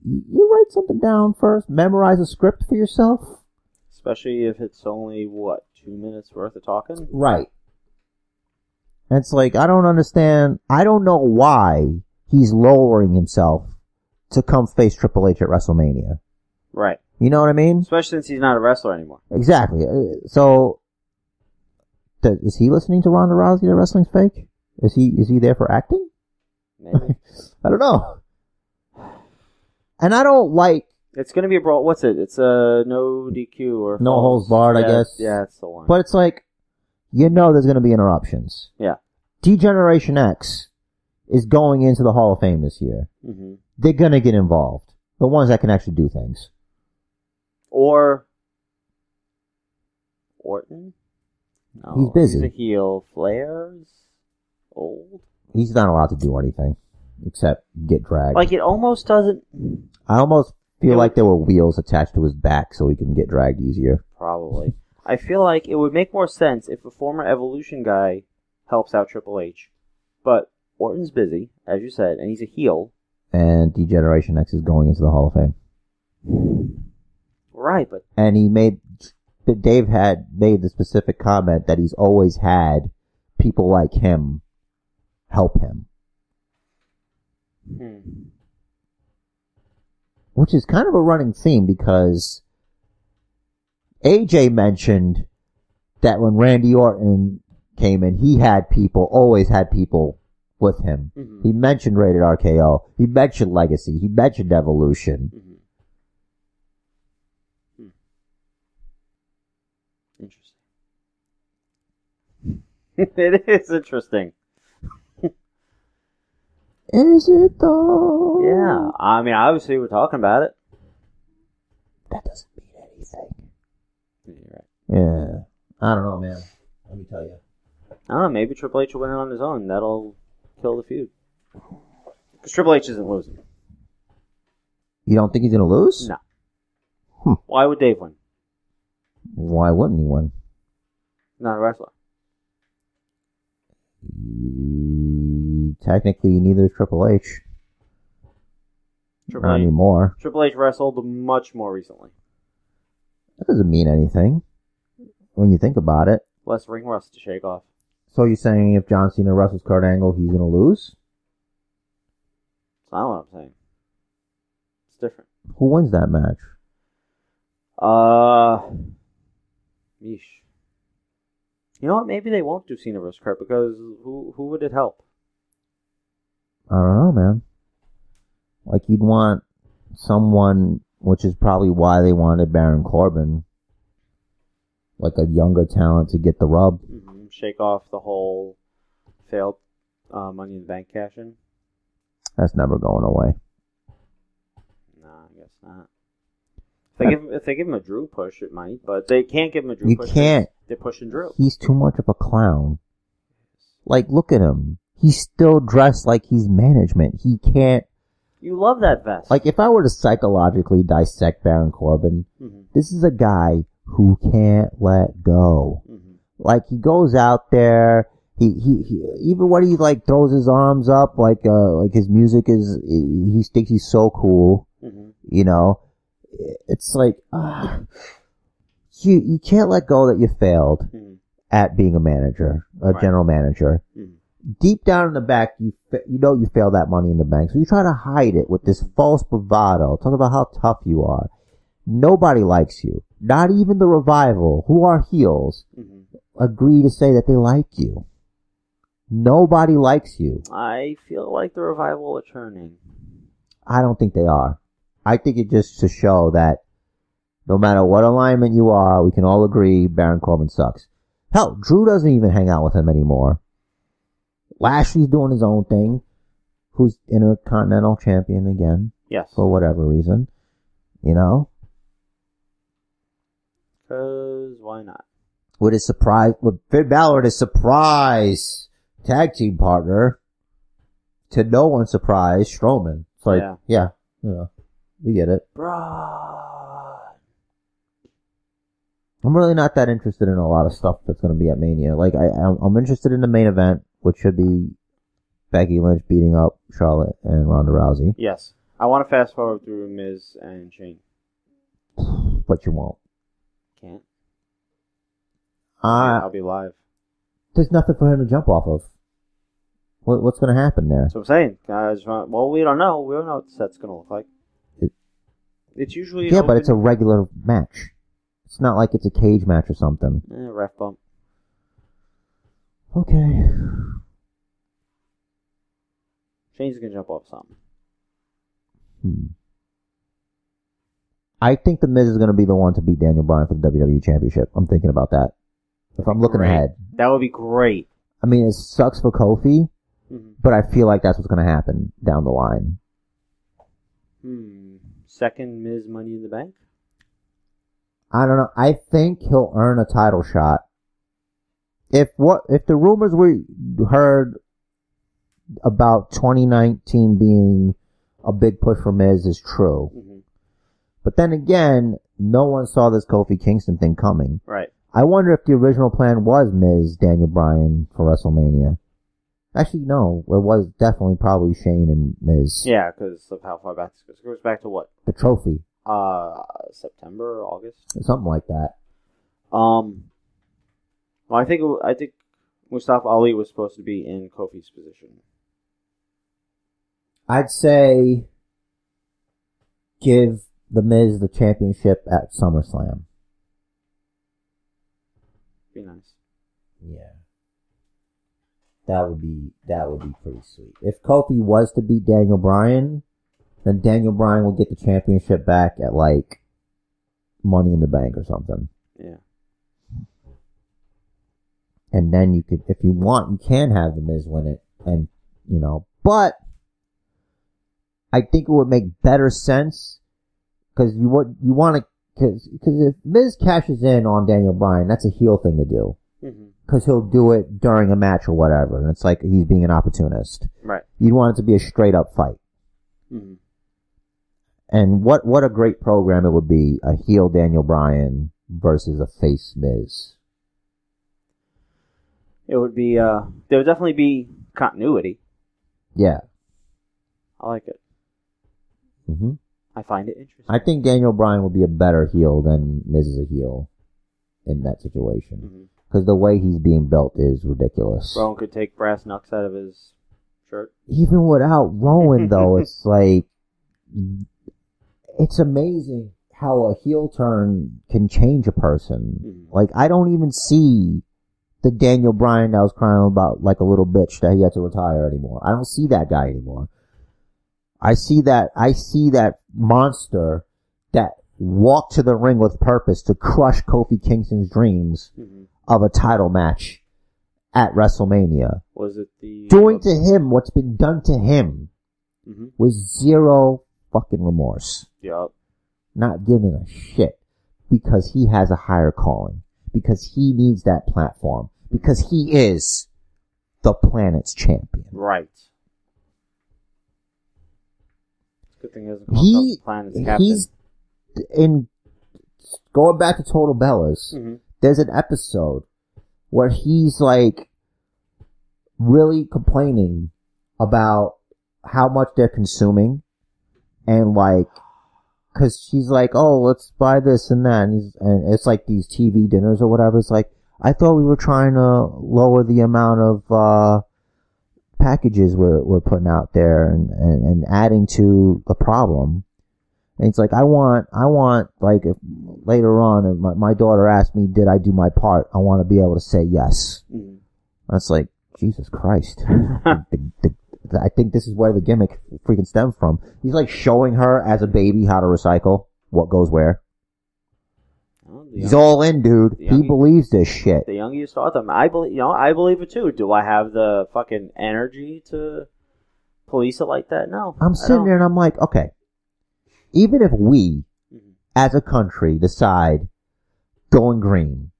you write something down first, memorize a script for yourself. Especially if it's only what two minutes worth of talking. Right. And it's like, I don't understand. I don't know why he's lowering himself to come face Triple H at WrestleMania. Right. You know what I mean? Especially since he's not a wrestler anymore. Exactly. Uh, So, Th- Is he listening to Ronda Rousey? The wrestling's fake. Is he? Is he there for acting? Maybe. I don't know. And I don't like. it's gonna be a brawl. What's it? It's a no DQ or No holds barred, I guess. Yeah, it's the one. But it's like, you know, there's going to be interruptions. Yeah. D-Generation X is going into the Hall of Fame this year. hmm They're going to get involved. The ones that can actually do things. Or Orton. No, He's busy. He's a heel. Flair's old. He's not allowed to do anything except get dragged. Like it almost doesn't. I almost feel It like there were wheels attached to his back so he can get dragged easier. Probably. I feel like it would make more sense if a former Evolution guy helps out Triple H. But Orton's busy, as you said, and he's a heel. And D-Generation X is going into the Hall of Fame. Right, but And he made, but Dave had made the specific comment that he's always had people like him help him. hmm, which is kind of a running theme because AJ mentioned that when Randy Orton came in, he had people, always had people with him. mhm, He mentioned Rated RKO. He mentioned Legacy. He mentioned Evolution. mhm. Hmm. Interesting. it is interesting. Is it though? Yeah, I mean, obviously we're talking about it. That doesn't mean anything. Yeah. Yeah. I don't know, man. Let me tell you. I don't know. Maybe Triple H will win it on his own. That'll kill the feud. Because Triple H isn't losing. You don't think he's gonna lose? No. Hmm. Why would Dave win? Why wouldn't he win? Not a wrestler. Technically, neither is Triple H. Triple Not H, anymore. Triple H wrestled much more recently. That doesn't mean anything when you think about it. Less ring rust to shake off. So you're saying if John Cena wrestles Kurt Angle, he's gonna lose? That's not what I'm saying. It's different. Who wins that match? Uh, yeesh. You know what? Maybe they won't do Cena versus Kurt because who who would it help? I don't know, man. Like you'd want someone, which is probably why they wanted Baron Corbin, like a younger talent to get the rub. hmm Shake off the whole failed uh, Money in the Bank cash in. That's never going away. No, I guess not. If they, give, if they give him a Drew push, it might, but they can't give him a Drew push. You can't. They're pushing Drew. He's too much of a clown. Like, look at him. He's still dressed like he's management. He can't. You love that vest. Like, if I were to psychologically dissect Baron Corbin, hmm this is a guy who can't let go. hmm Like he goes out there, he, he, he even when he like throws his arms up, like uh, like his music is, he thinks he's so cool, hmm you know. It's like ah, you you can't let go that you failed hmm at being a manager, a Right. general manager. hmm Deep down in the back, you you know you failed that money in the bank, so you try to hide it with this false bravado, talk about how tough you are. Nobody likes you, not even the revival, who are heels hmm agree to say that they like you. Nobody likes you. I feel like the revival are turning. I don't think they are. I think it just to show that no matter what alignment you are, we can all agree Baron Corbin sucks. Hell, Drew doesn't even hang out with him anymore. Lashley's doing his own thing, who's Intercontinental Champion again, Yes. for whatever reason. You know? Because why not? With his surprise, with Finn Balor his surprise tag team partner, to no one's surprise, Strowman. It's like, Yeah. yeah, you know, we get it. Bro. I'm really not that interested in a lot of stuff that's going to be at Mania. Like, I, I'm interested in the main event, which should be Becky Lynch beating up Charlotte and Ronda Rousey, Yes. I want to fast forward through Miz and Shane. but you won't. Can't. Uh, I'll be live. there's nothing for him to jump off of. What, what's going to happen there? So I'm saying, guys. Well, we don't know. We don't know what the set's gonna look like. It- it's usually Yeah, but it's a regular match. It's not like it's a cage match or something. eh, ref bump. Okay. Shane's gonna jump off something. Hmm. I think the Miz is going to be the one to beat Daniel Bryan for the WWE Championship. I'm thinking about that. If I'm looking Great. ahead, That would be great. I mean, it sucks for Kofi, hmm but I feel like that's what's going to happen down the line. Hmm. Second Miz Money in the Bank. I don't know. I think he'll earn a title shot. If what if the rumors we heard about 2019 being a big push for Miz is true, hmm but then again, no one saw this Kofi Kingston thing coming. Right. I wonder if the original plan was Miz Daniel Bryan for WrestleMania. Actually, no, it was definitely probably Shane and Miz. Yeah, because of how far back this goes. It goes back to what? The trophy, Uh, September, August. something like that. Um. Well, I think I think Mustafa Ali was supposed to be in Kofi's position. I'd say give the Miz the championship at SummerSlam. Be nice. Yeah. That would be that would be pretty sweet. If Kofi was to beat Daniel Bryan, then Daniel Bryan will get the championship back at like Money in the Bank or something. Yeah. And then you could if you want you can have the Miz win it and you know, but I think it would make better sense cuz you would you want to cuz if Miz cashes in on Daniel Bryan, that's a heel thing to do. because he'll do it during a match or whatever, and it's like he's being an opportunist. Right. You'd want it to be a straight up fight. hmm And what what a great program it would be a heel Daniel Bryan versus a face Miz. It would be. Uh, there would definitely be continuity. Yeah. I like it. hmm I find it interesting. I think Daniel Bryan would be a better heel than Miz is a heel in that situation because the way he's being built is ridiculous. Rowan could take brass knucks out of his shirt. even without Rowan though, it's like it's amazing how a heel turn can change a person. Mhm. Like I don't even see the Daniel Bryan that was crying about like a little bitch that he had to retire anymore. I don't see that guy anymore. I see that I see that monster that walked to the ring with purpose to crush Kofi Kingston's dreams hmm of a title match at WrestleMania. Was it the Doing to him what's been done to him hmm with zero fucking remorse. Yup. Not giving a shit because he has a higher calling. Because he needs that platform. Because he is the planet's champion. Right. It's a good thing he hasn't He, planet's captain. he's in, going back to Total Bellas, hmm there's an episode where he's like really complaining about how much they're consuming and like cause she's like oh let's buy this and that and, he's, and it's like these tv dinners or whatever it's like i thought we were trying to lower the amount of uh packages we're, we're putting out there and, and, and adding to the problem and it's like I want, I want like if later on, if my, my daughter asked me, did I do my part? I want to be able to say yes. hmm That's like Jesus Christ. The- the- I think this is where the gimmick freaking stems from. He's like showing her as a baby how to recycle what goes where. Well, He's young- all in, dude. He young- believes this shit. the younger you start them, I believe. You know, I believe it too. Do I have the fucking energy to police it like that? No. I'm sitting there and I'm like, okay, even if we Mhm. as a country decide going green.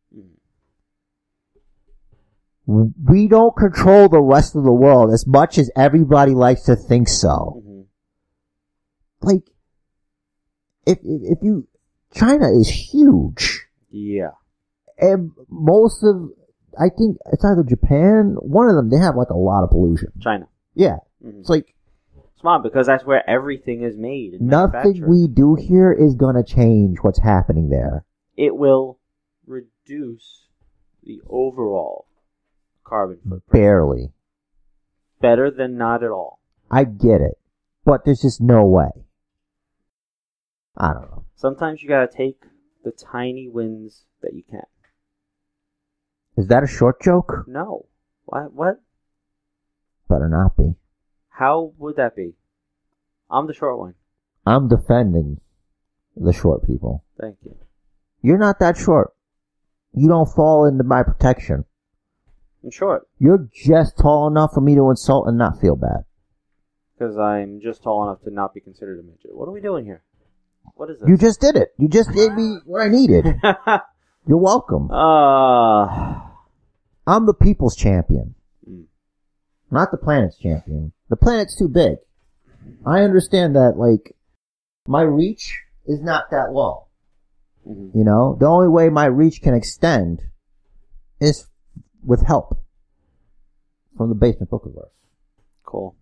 We don't control the rest of the world as much as everybody likes to think so. Mhm. Like, if, if, if you, China is huge. Yeah. And most of, I think it's either Japan, one of them, they have like a lot of pollution. China. Yeah. Mhm. It's like, Smart because that's where everything is made. Nothing we do here is gonna change what's happening there. It will reduce the overall carbon footprint. Barely. Better than not at all. I get it. But there's just no way. I don't know. Sometimes you gotta take the tiny wins that you can. Is that a short joke? No. What? What? Better not be. How would that be? I'm the short one. I'm defending the short people. Thank you. You're not that short. You don't fall into my protection. I'm short You're just tall enough for me to insult and not feel bad. because I'm just tall enough to not be considered a midget. What are we doing here? What is this? You just did it. You just gave me what I needed. You're welcome. uh, I'm the people's champion. Mm. Not the planet's champion. The planet's too big. I understand that, like, my reach is not that long. mhm. You know, the only way my reach can extend is with help from the basement book of bookiverse. cool.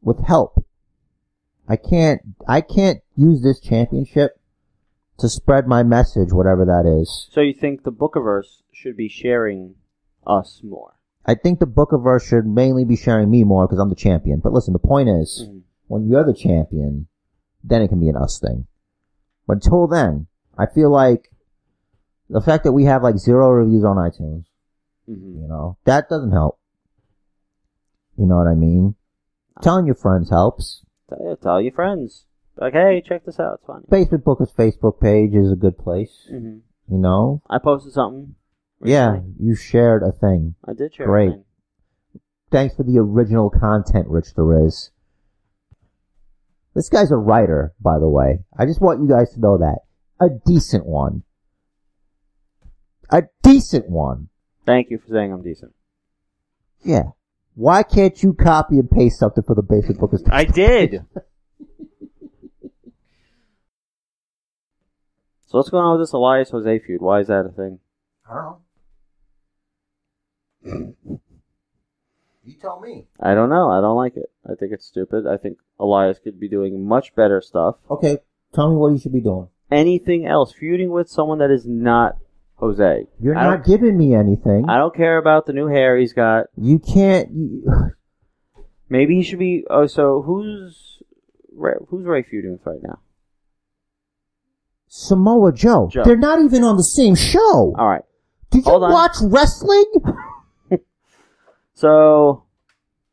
With help. I can't, I can't use this championship to spread my message, whatever that is. So you think the Bookiverse should be sharing us more? I think the bookiverse should mainly be sharing me more because I'm the champion. But listen, the point is, Mhm. when you're the champion, then it can be an us thing. But until then, I feel like the fact that we have like zero reviews on iTunes, Mhm. you know, that doesn't help. You know what I mean? Telling your friends helps. Tell, tell your friends. Like, hey, check this out. It's funny. Basement Bookers Facebook page is a good place. hmm You know? I posted something. Yeah, you shared a thing. I did share. Great. a thing. Thanks for the original content, Rich Derez. This guy's a writer, by the way. I just want you guys to know that. A decent one. A decent one. Thank you for saying I'm decent. Yeah. Why can't you copy and paste something for the basic book? I did. so what's going on with this Elias Jose feud? Why is that a thing? I don't know. You tell me. I don't know. I don't like it. I think it's stupid. I think Elias could be doing much better stuff. Okay, tell me what you should be doing. Anything else? Feuding with someone that is not Jose. You're I not don't- giving me anything. I don't care about the new hair he's got. You can't. You, Maybe he should be. Oh, so who's Rey, who's Rey feuding with right now? Samoa Joe. Joe. They're not even on the same show. All right. Did you hold on. watch wrestling? So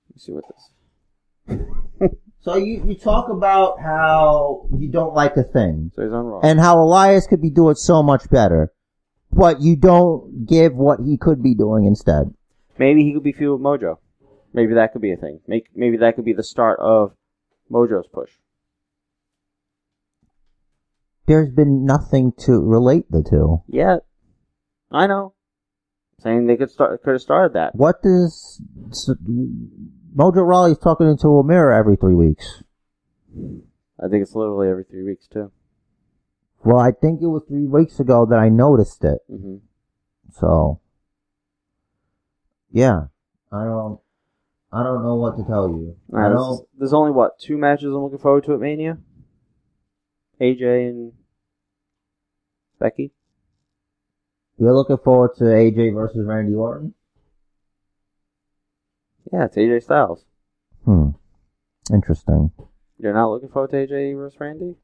let me see what this. So you, you talk about how you don't like a thing So he's on Raw. and how Elias could be doing so much better, but you don't give what he could be doing instead. Maybe he could be feud with Mojo. Maybe that could be a thing. Make maybe that could be the start of Mojo's push. There's been nothing to relate the two. Yeah, I know. Saying they could start could have started that. What does Mojo Rawley's talking into a mirror every three weeks? I think it's literally every three weeks too. Well, I think it was three weeks ago that I noticed it. hmm So, yeah, I don't, I don't know what to tell you. I there's, don't. there's only what two matches I'm looking forward to at Mania. AJ and Becky. You're looking forward to AJ versus Randy Orton? Yeah, it's AJ Styles. Hmm. Interesting. You're not looking forward to AJ versus Randy?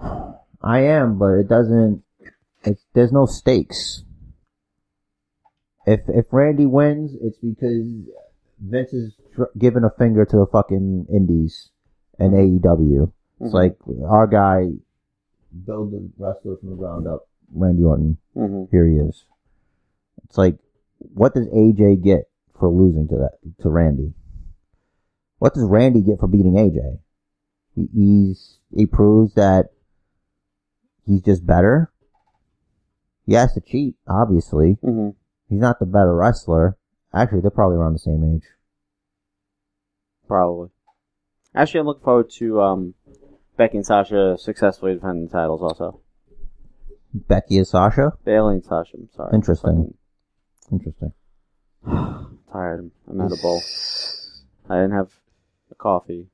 I am, but it doesn't. It's there's no stakes. If if Randy wins, it's because Vince is tr- giving a finger to the fucking Indies and AEW. It's Mhm. like our guy build the wrestler from the ground up. Randy Orton, hmm here he is. It's like, what does AJ get for losing to that to Randy? What does Randy get for beating AJ? He, he's he proves that he's just better. He has to cheat, obviously. hmm He's not the better wrestler. Actually, they're probably around the same age. Probably. Actually, I'm looking forward to um, Becky and Sasha successfully defending the titles. Also, Becky and Sasha. Bayley and Sasha. I'm sorry. Interesting. Interesting. Fucking tired. I'm out of bowl. I didn't have a coffee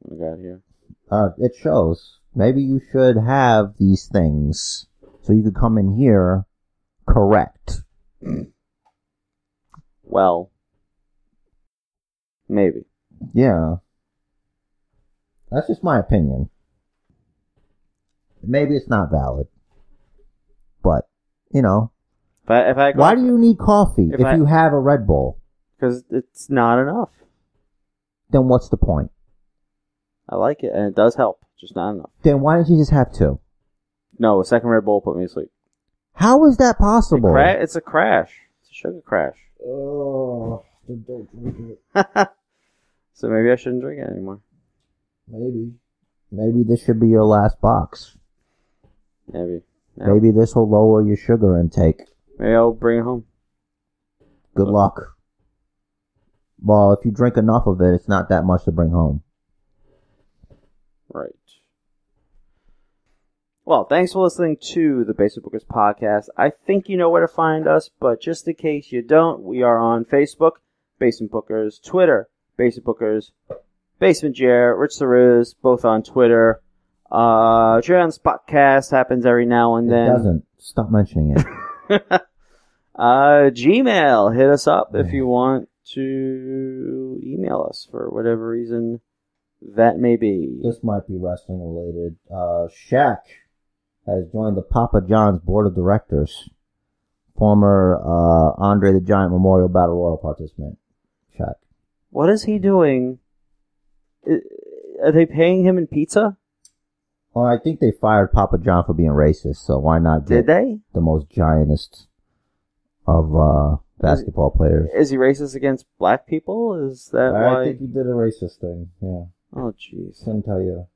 when I got here. Uh, it shows. Maybe you should have these things so you could come in here correct. Well, maybe. Yeah. That's just my opinion. Maybe it's not valid. But, you know, If I, if I Why do you need coffee If if, I- you have a Red Bull? Because it's not enough. Then what's the point? I like it, and it does help. Just not enough. Then why didn't you just have two? No, a second Red Bull put me to sleep. How is that It possible? cra- it's a crash. It's a sugar crash. Oh, then don't drink it. so maybe I shouldn't drink it anymore. Maybe. Maybe this should be your last box. Maybe. Yeah. Maybe this will lower your sugar intake. Maybe I'll bring it home. Good luck. Well, if you drink enough of it, it's not that much to bring home. Right. Well, thanks for listening to the Basic Bookers podcast. I think you know where to find us, but just in case you don't, we are on Facebook, Basement Bookers, Twitter, Basic Bookers, Basement Jer, Rich Ceruz, both on Twitter. Uh, Trans Spotcast happens every now and It then. doesn't. Stop mentioning it. uh, Gmail, hit us up if you want to email us for whatever reason that may be. this might be wrestling related. Uh, Shaq has joined the Papa John's board of directors. Former uh, Andre the Giant Memorial Battle Royal participant. Shaq. What is he doing? Are they paying him in pizza? Well, I think they fired Papa John for being racist, so why not Did they? the most giantest of uh, basketball players? Is he racist against black people? Is that why? I why? think he did a racist thing. Yeah, Oh, jeez. couldn't tell you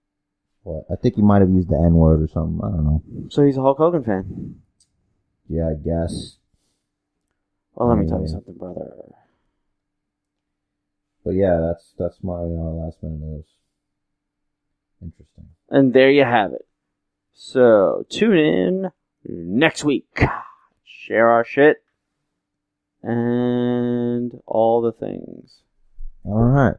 what. I think he might have used the N word or something. I don't know. So he's a Hulk Hogan fan. Yeah, I guess. Well, let me tell you something, brother. But yeah, that's that's my uh, last minute news. Interesting. And there you have it. So tune in next week. Share our shit and all the things. All right.